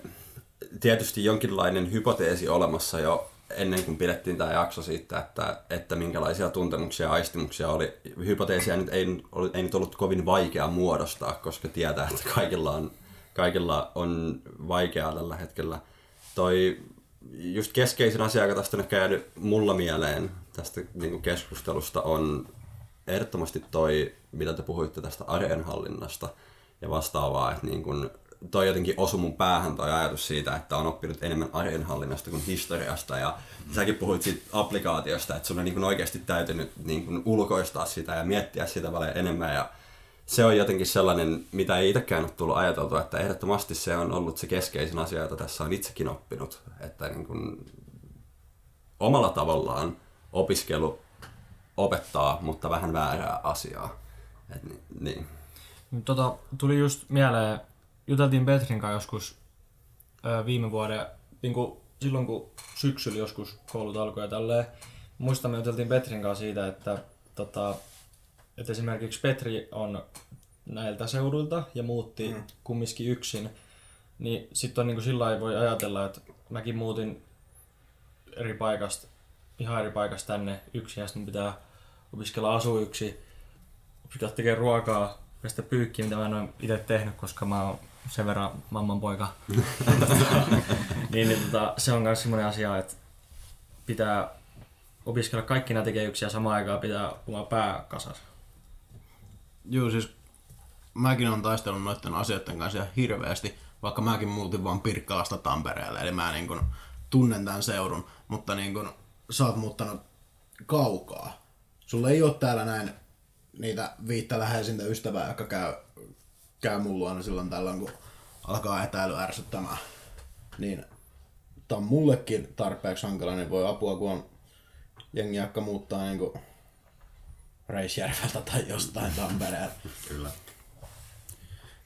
tietysti jonkinlainen hypoteesi olemassa jo ennen kuin pidettiin tämä jakso siitä, että, että minkälaisia tuntemuksia ja aistimuksia oli. Hypoteesia nyt ei, ei nyt ollut kovin vaikea muodostaa, koska tietää, että kaikilla on, kaikilla on vaikeaa tällä hetkellä. Toi just keskeisin asia, joka tästä on jäänyt mulla mieleen tästä niin keskustelusta on ehdottomasti toi, mitä te puhuitte tästä arjenhallinnasta ja vastaavaa, että niin kun, toi jotenkin osui mun päähän toi ajatus siitä, että on oppinut enemmän arjenhallinnasta kuin historiasta ja säkin puhuit siitä applikaatiosta, että sun on niin kun oikeasti täytynyt niin kun ulkoistaa sitä ja miettiä sitä paljon enemmän ja se on jotenkin sellainen, mitä ei itsekään ole tullut ajateltua, että ehdottomasti se on ollut se keskeisin asia, jota tässä on itsekin oppinut, että niin kun omalla tavallaan opiskelu opettaa, mutta vähän väärää asiaa. Et ni, niin. Tota, tuli just mieleen, juteltiin Petrin kanssa joskus ö, viime vuoden, niin kuin silloin kun syksyllä joskus koulut alkoi ja tälleen. Muistan, me juteltiin Petrin kanssa siitä, että, tota, että esimerkiksi Petri on näiltä seudulta ja muutti mm. kumminkin yksin. Niin sitten on niin kuin sillä voi ajatella, että mäkin muutin eri paikasta, ihan eri paikasta tänne yksin ja sitten pitää opiskella asua yksin pitää tekemään ruokaa, pestä pyykkiä, mitä mä en ole itse tehnyt, koska mä oon sen verran mamman poika. <laughs> niin, niin tota, se on myös semmoinen asia, että pitää opiskella kaikki nämä ja samaan aikaan pitää oma pää kasassa. Joo, siis mäkin olen taistellut noiden asioiden kanssa ihan hirveästi, vaikka mäkin muutin vaan Pirkkalasta Tampereelle, eli mä niin kun tunnen tämän seudun, mutta niin kun sä oot muuttanut kaukaa. Sulla ei ole täällä näin niitä viittä läheisintä ystävää, jotka käy, käy mun luona silloin tällöin, kun alkaa etäily ärsyttämään. Niin tää on mullekin tarpeeksi hankala, niin voi apua, kun on jengi, jotka muuttaa niin Reisjärveltä tai jostain Tampereelta. <laughs> Kyllä.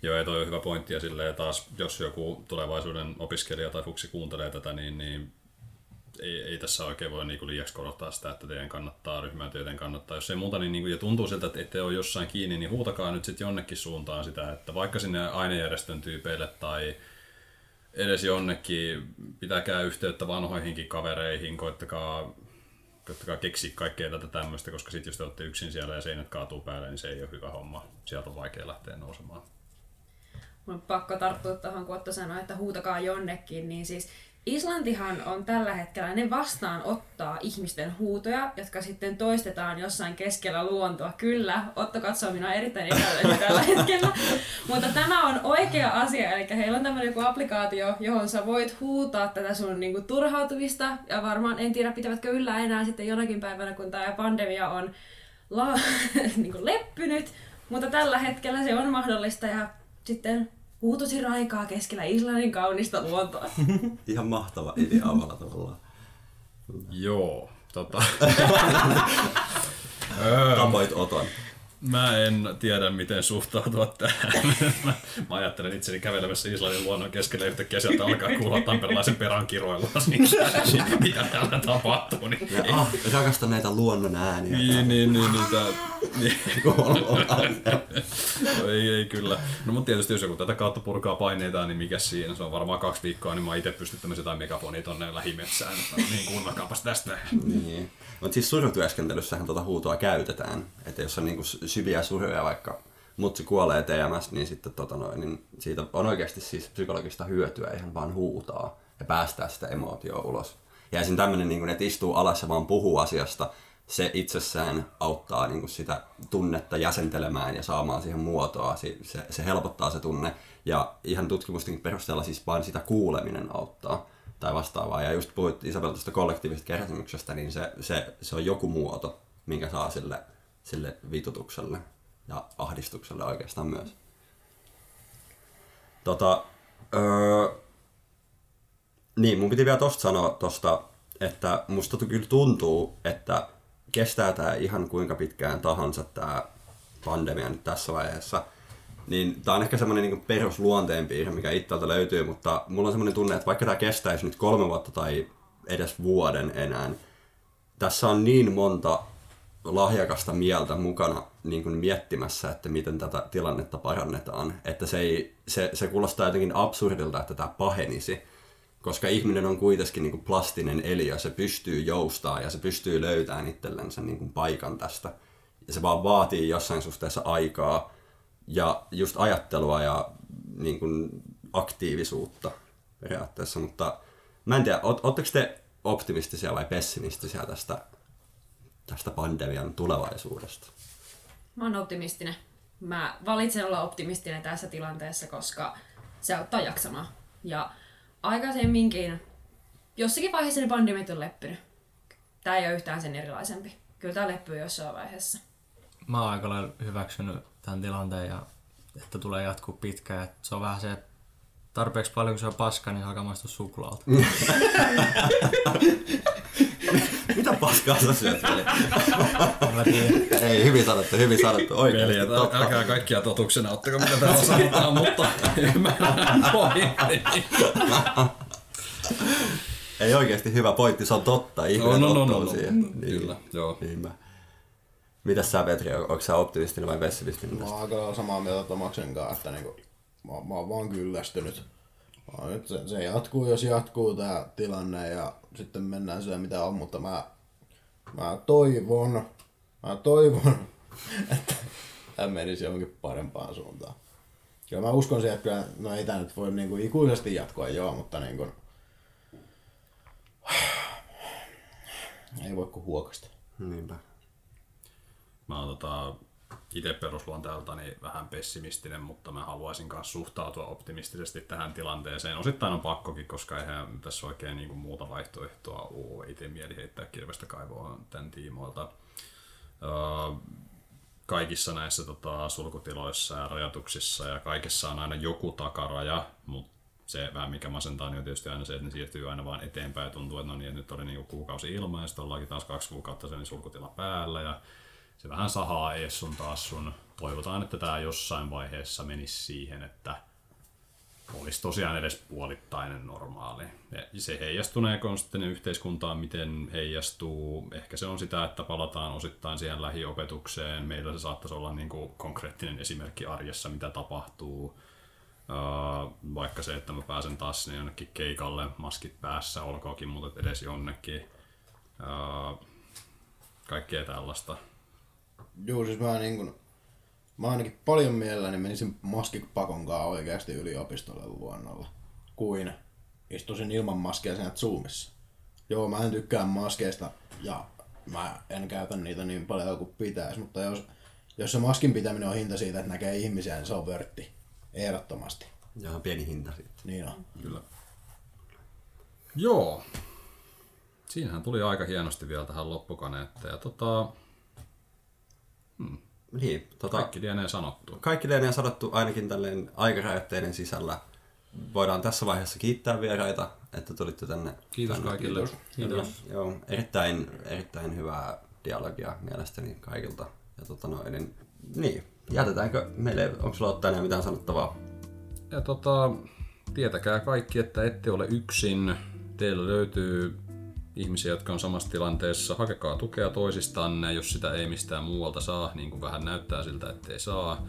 Joo, ja toi on hyvä pointti, ja silleen taas, jos joku tulevaisuuden opiskelija tai fuksi kuuntelee tätä, niin, niin ei, ei tässä oikein voi niin liiaksi korottaa sitä, että teidän kannattaa, ryhmätyöten kannattaa. Jos ei muuta, niin, niin kuin, ja tuntuu siltä, että ette ole jossain kiinni, niin huutakaa nyt sitten jonnekin suuntaan sitä, että vaikka sinne ainejärjestön tyypeille tai edes jonnekin, pitäkää yhteyttä vanhoihinkin kavereihin, koittakaa, koittakaa keksiä kaikkea tätä tämmöistä, koska sitten jos te olette yksin siellä ja seinät kaatuu päälle, niin se ei ole hyvä homma. Sieltä on vaikea lähteä nousemaan. Mun pakko tarttua tuohon, kun Otto sanoi, että huutakaa jonnekin, niin siis Islantihan on tällä hetkellä, ne vastaanottaa ihmisten huutoja, jotka sitten toistetaan jossain keskellä luontoa. Kyllä, Otto katsoo minua erittäin epäillen tällä hetkellä. Mutta tämä on oikea asia, eli heillä on tämmöinen joku applikaatio, johon sä voit huutaa tätä sun niinku turhautumista. Ja varmaan en tiedä, pitävätkö yllä enää sitten jonakin päivänä, kun tämä pandemia on la- <laughs> niinku leppynyt. Mutta tällä hetkellä se on mahdollista ja sitten huutosi raikaa keskellä Islannin kaunista luontoa. <laughs> Ihan mahtava idea omalla tavallaan. Joo, tota, <laughs> Tapoit Oton. mä en tiedä miten suhtautua tähän. mä, mä ajattelen itseni kävelemässä Islannin luonnon keskellä yhtäkkiä sieltä alkaa kuulla tamperilaisen perän kiroilua. Niin, <laughs> mitä täällä tapahtuu? Niin, Ja, ah, rakastan näitä luonnon ääniä. niin, niin, niin, niin, tää, niin. No, ei, ei kyllä. No mutta tietysti jos joku tätä kautta purkaa paineita, niin mikä siinä? Se on varmaan kaksi viikkoa, niin mä itse pystyttämässä jotain megafonia tonne lähimetsään. Että no niin kuunnelkaapas tästä. Niin. Mutta siis surutyöskentelyssähän tuota huutoa käytetään. Että jos on niinku syviä suruja vaikka mutsi kuolee TMS, niin sitten tota noin, niin siitä on oikeasti siis psykologista hyötyä ihan vaan huutaa ja päästää sitä emootioa ulos. Ja esim. tämmöinen, niin että istuu alas ja vaan puhuu asiasta, se itsessään auttaa niin kuin sitä tunnetta jäsentelemään ja saamaan siihen muotoa. Se, se, se helpottaa se tunne. Ja ihan tutkimustenkin perusteella siis vain sitä kuuleminen auttaa tai vastaavaa. Ja just puhuit Isabel tuosta kollektiivisesta kärsimyksestä, niin se, se, se on joku muoto, minkä saa sille, sille vitutukselle ja ahdistukselle oikeastaan myös. Tota, öö, niin, mun piti vielä tosta sanoa tosta, että musta kyllä tuntuu, että kestää tää ihan kuinka pitkään tahansa tää pandemia nyt tässä vaiheessa. Niin tää on ehkä semmonen niinku perusluonteenpiirre, mikä itseltä löytyy, mutta mulla on semmonen tunne, että vaikka tää kestäisi nyt kolme vuotta tai edes vuoden enää, tässä on niin monta lahjakasta mieltä mukana niin kuin miettimässä, että miten tätä tilannetta parannetaan. Että se, ei, se, se kuulostaa jotenkin absurdilta, että tämä pahenisi, koska ihminen on kuitenkin niin kuin plastinen eliö, se pystyy joustaa ja se pystyy löytämään itsellensä niin kuin paikan tästä. Ja se vaan vaatii jossain suhteessa aikaa ja just ajattelua ja niin kuin aktiivisuutta periaatteessa, mutta mä en tiedä, ootteko te optimistisia vai pessimistisiä tästä tästä pandemian tulevaisuudesta? Mä oon optimistinen. Mä valitsen olla optimistinen tässä tilanteessa, koska se auttaa jaksamaan. Ja aikaisemminkin, jossakin vaiheessa ne pandemiat on leppynyt. Tää ei ole yhtään sen erilaisempi. Kyllä tää leppyy jossain vaiheessa. Mä oon aika lailla hyväksynyt tämän tilanteen ja että tulee jatkuu pitkään. Että se on vähän se, että tarpeeksi paljon kun se on paska, niin se alkaa maistua suklaalta. <laughs> Paskaa sä syöt, veli? Mä tiedän. Ei, hyvin sanottu, hyvin sanottu. Oikeasti, Veljet, totta. älkää kaikkia totuksena ottako mitä täällä sanotaan, mutta ymmärrän pointti. Ei oikeasti hyvä pointti, se on totta. Ihminen No, no, no, no, no. siihen. Kyllä, joo. Niinpä. Mitäs sä, Petri, on- onko sä optimistinen vai pessimistinen Mä oon aika samaa mieltä Tomaksen kanssa, että niinku, mä, mä oon vaan kyllästynyt. Mä oon nyt se, se, jatkuu, jos jatkuu tää tilanne ja sitten mennään sillä mitä on, mutta mä, mä toivon, mä toivon, <laughs> että tämä menisi johonkin parempaan suuntaan. Kyllä mä uskon siihen, että no ei tää nyt voi niinku ikuisesti jatkoa joo, mutta niinku, <sighs> ei voi kuin huokasta. Niinpä. Mä oon tota, itse perusluonteeltani vähän pessimistinen, mutta mä haluaisin myös suhtautua optimistisesti tähän tilanteeseen. Osittain on pakkokin, koska eihän tässä oikein niin muuta vaihtoehtoa ole. Itse mieli heittää kirvestä kaivoa tämän tiimoilta. Öö, kaikissa näissä tota, sulkutiloissa ja rajoituksissa ja kaikessa on aina joku takaraja, mutta se vähän mikä masentaa niin on tietysti aina se, että ne siirtyy aina vaan eteenpäin ja tuntuu, että no niin, että nyt oli niinku kuukausi ilman ja sitten ollaankin taas kaksi kuukautta sen sulkutila päällä ja se vähän sahaa ees sun taas sun. Toivotaan, että tämä jossain vaiheessa menisi siihen, että olisi tosiaan edes puolittainen normaali. Ja se heijastuneeko sitten yhteiskuntaan, miten heijastuu. Ehkä se on sitä, että palataan osittain siihen lähiopetukseen. Meillä se saattaisi olla niin kuin konkreettinen esimerkki arjessa, mitä tapahtuu. Öö, vaikka se, että mä pääsen taas sinne jonnekin keikalle, maskit päässä, olkoonkin, mutta edes jonnekin. Öö, kaikkea tällaista. Joo, siis mä niin kun, mä ainakin paljon mielelläni menisin maskipakon kanssa oikeasti yliopistolle luonnolla, kuin istuisin ilman maskia siinä Zoomissa. Joo, mä en tykkää maskeista ja mä en käytä niitä niin paljon kuin pitäisi, mutta jos, jos se maskin pitäminen on hinta siitä, että näkee ihmisiä, niin se on vörtti. Ehdottomasti. Ja pieni hinta sitten. Niin on. Kyllä. Joo. Siinähän tuli aika hienosti vielä tähän loppukaneetteen. Ja tota, niin, tota, Kaikki lienee sanottu. kaikki lienee sanottu ainakin tälleen aikarajoitteiden sisällä. Voidaan tässä vaiheessa kiittää vieraita, että tulitte tänne. Kiitos tänne. kaikille. Kiitos. Joo, erittäin, erittäin hyvää dialogia mielestäni kaikilta. Ja tota noin, niin, niin, jätetäänkö meille, onko sulla ottaa enää mitään sanottavaa? Ja tota, tietäkää kaikki, että ette ole yksin. Teillä löytyy ihmisiä, jotka on samassa tilanteessa. Hakekaa tukea toisistanne, jos sitä ei mistään muualta saa, niin kuin vähän näyttää siltä, ettei saa.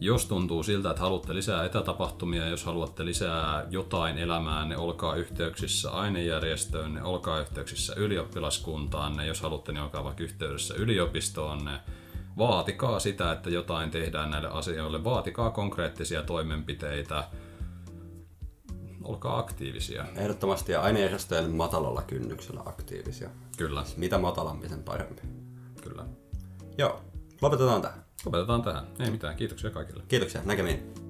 Jos tuntuu siltä, että haluatte lisää etätapahtumia, jos haluatte lisää jotain elämäänne, olkaa yhteyksissä ainejärjestöönne, olkaa yhteyksissä ylioppilaskuntaanne, jos haluatte, niin olkaa vaikka yhteydessä yliopistoonne. Vaatikaa sitä, että jotain tehdään näille asioille, vaatikaa konkreettisia toimenpiteitä, olkaa aktiivisia. Ehdottomasti ja ainejärjestöjen matalalla kynnyksellä aktiivisia. Kyllä, Mitä matalampi, sen parempi. kyllä. Joo, lopetetaan tähän. Lopetetaan tähän. Ei mitään, kiitoksia kaikille. Kiitoksia, näkemiin.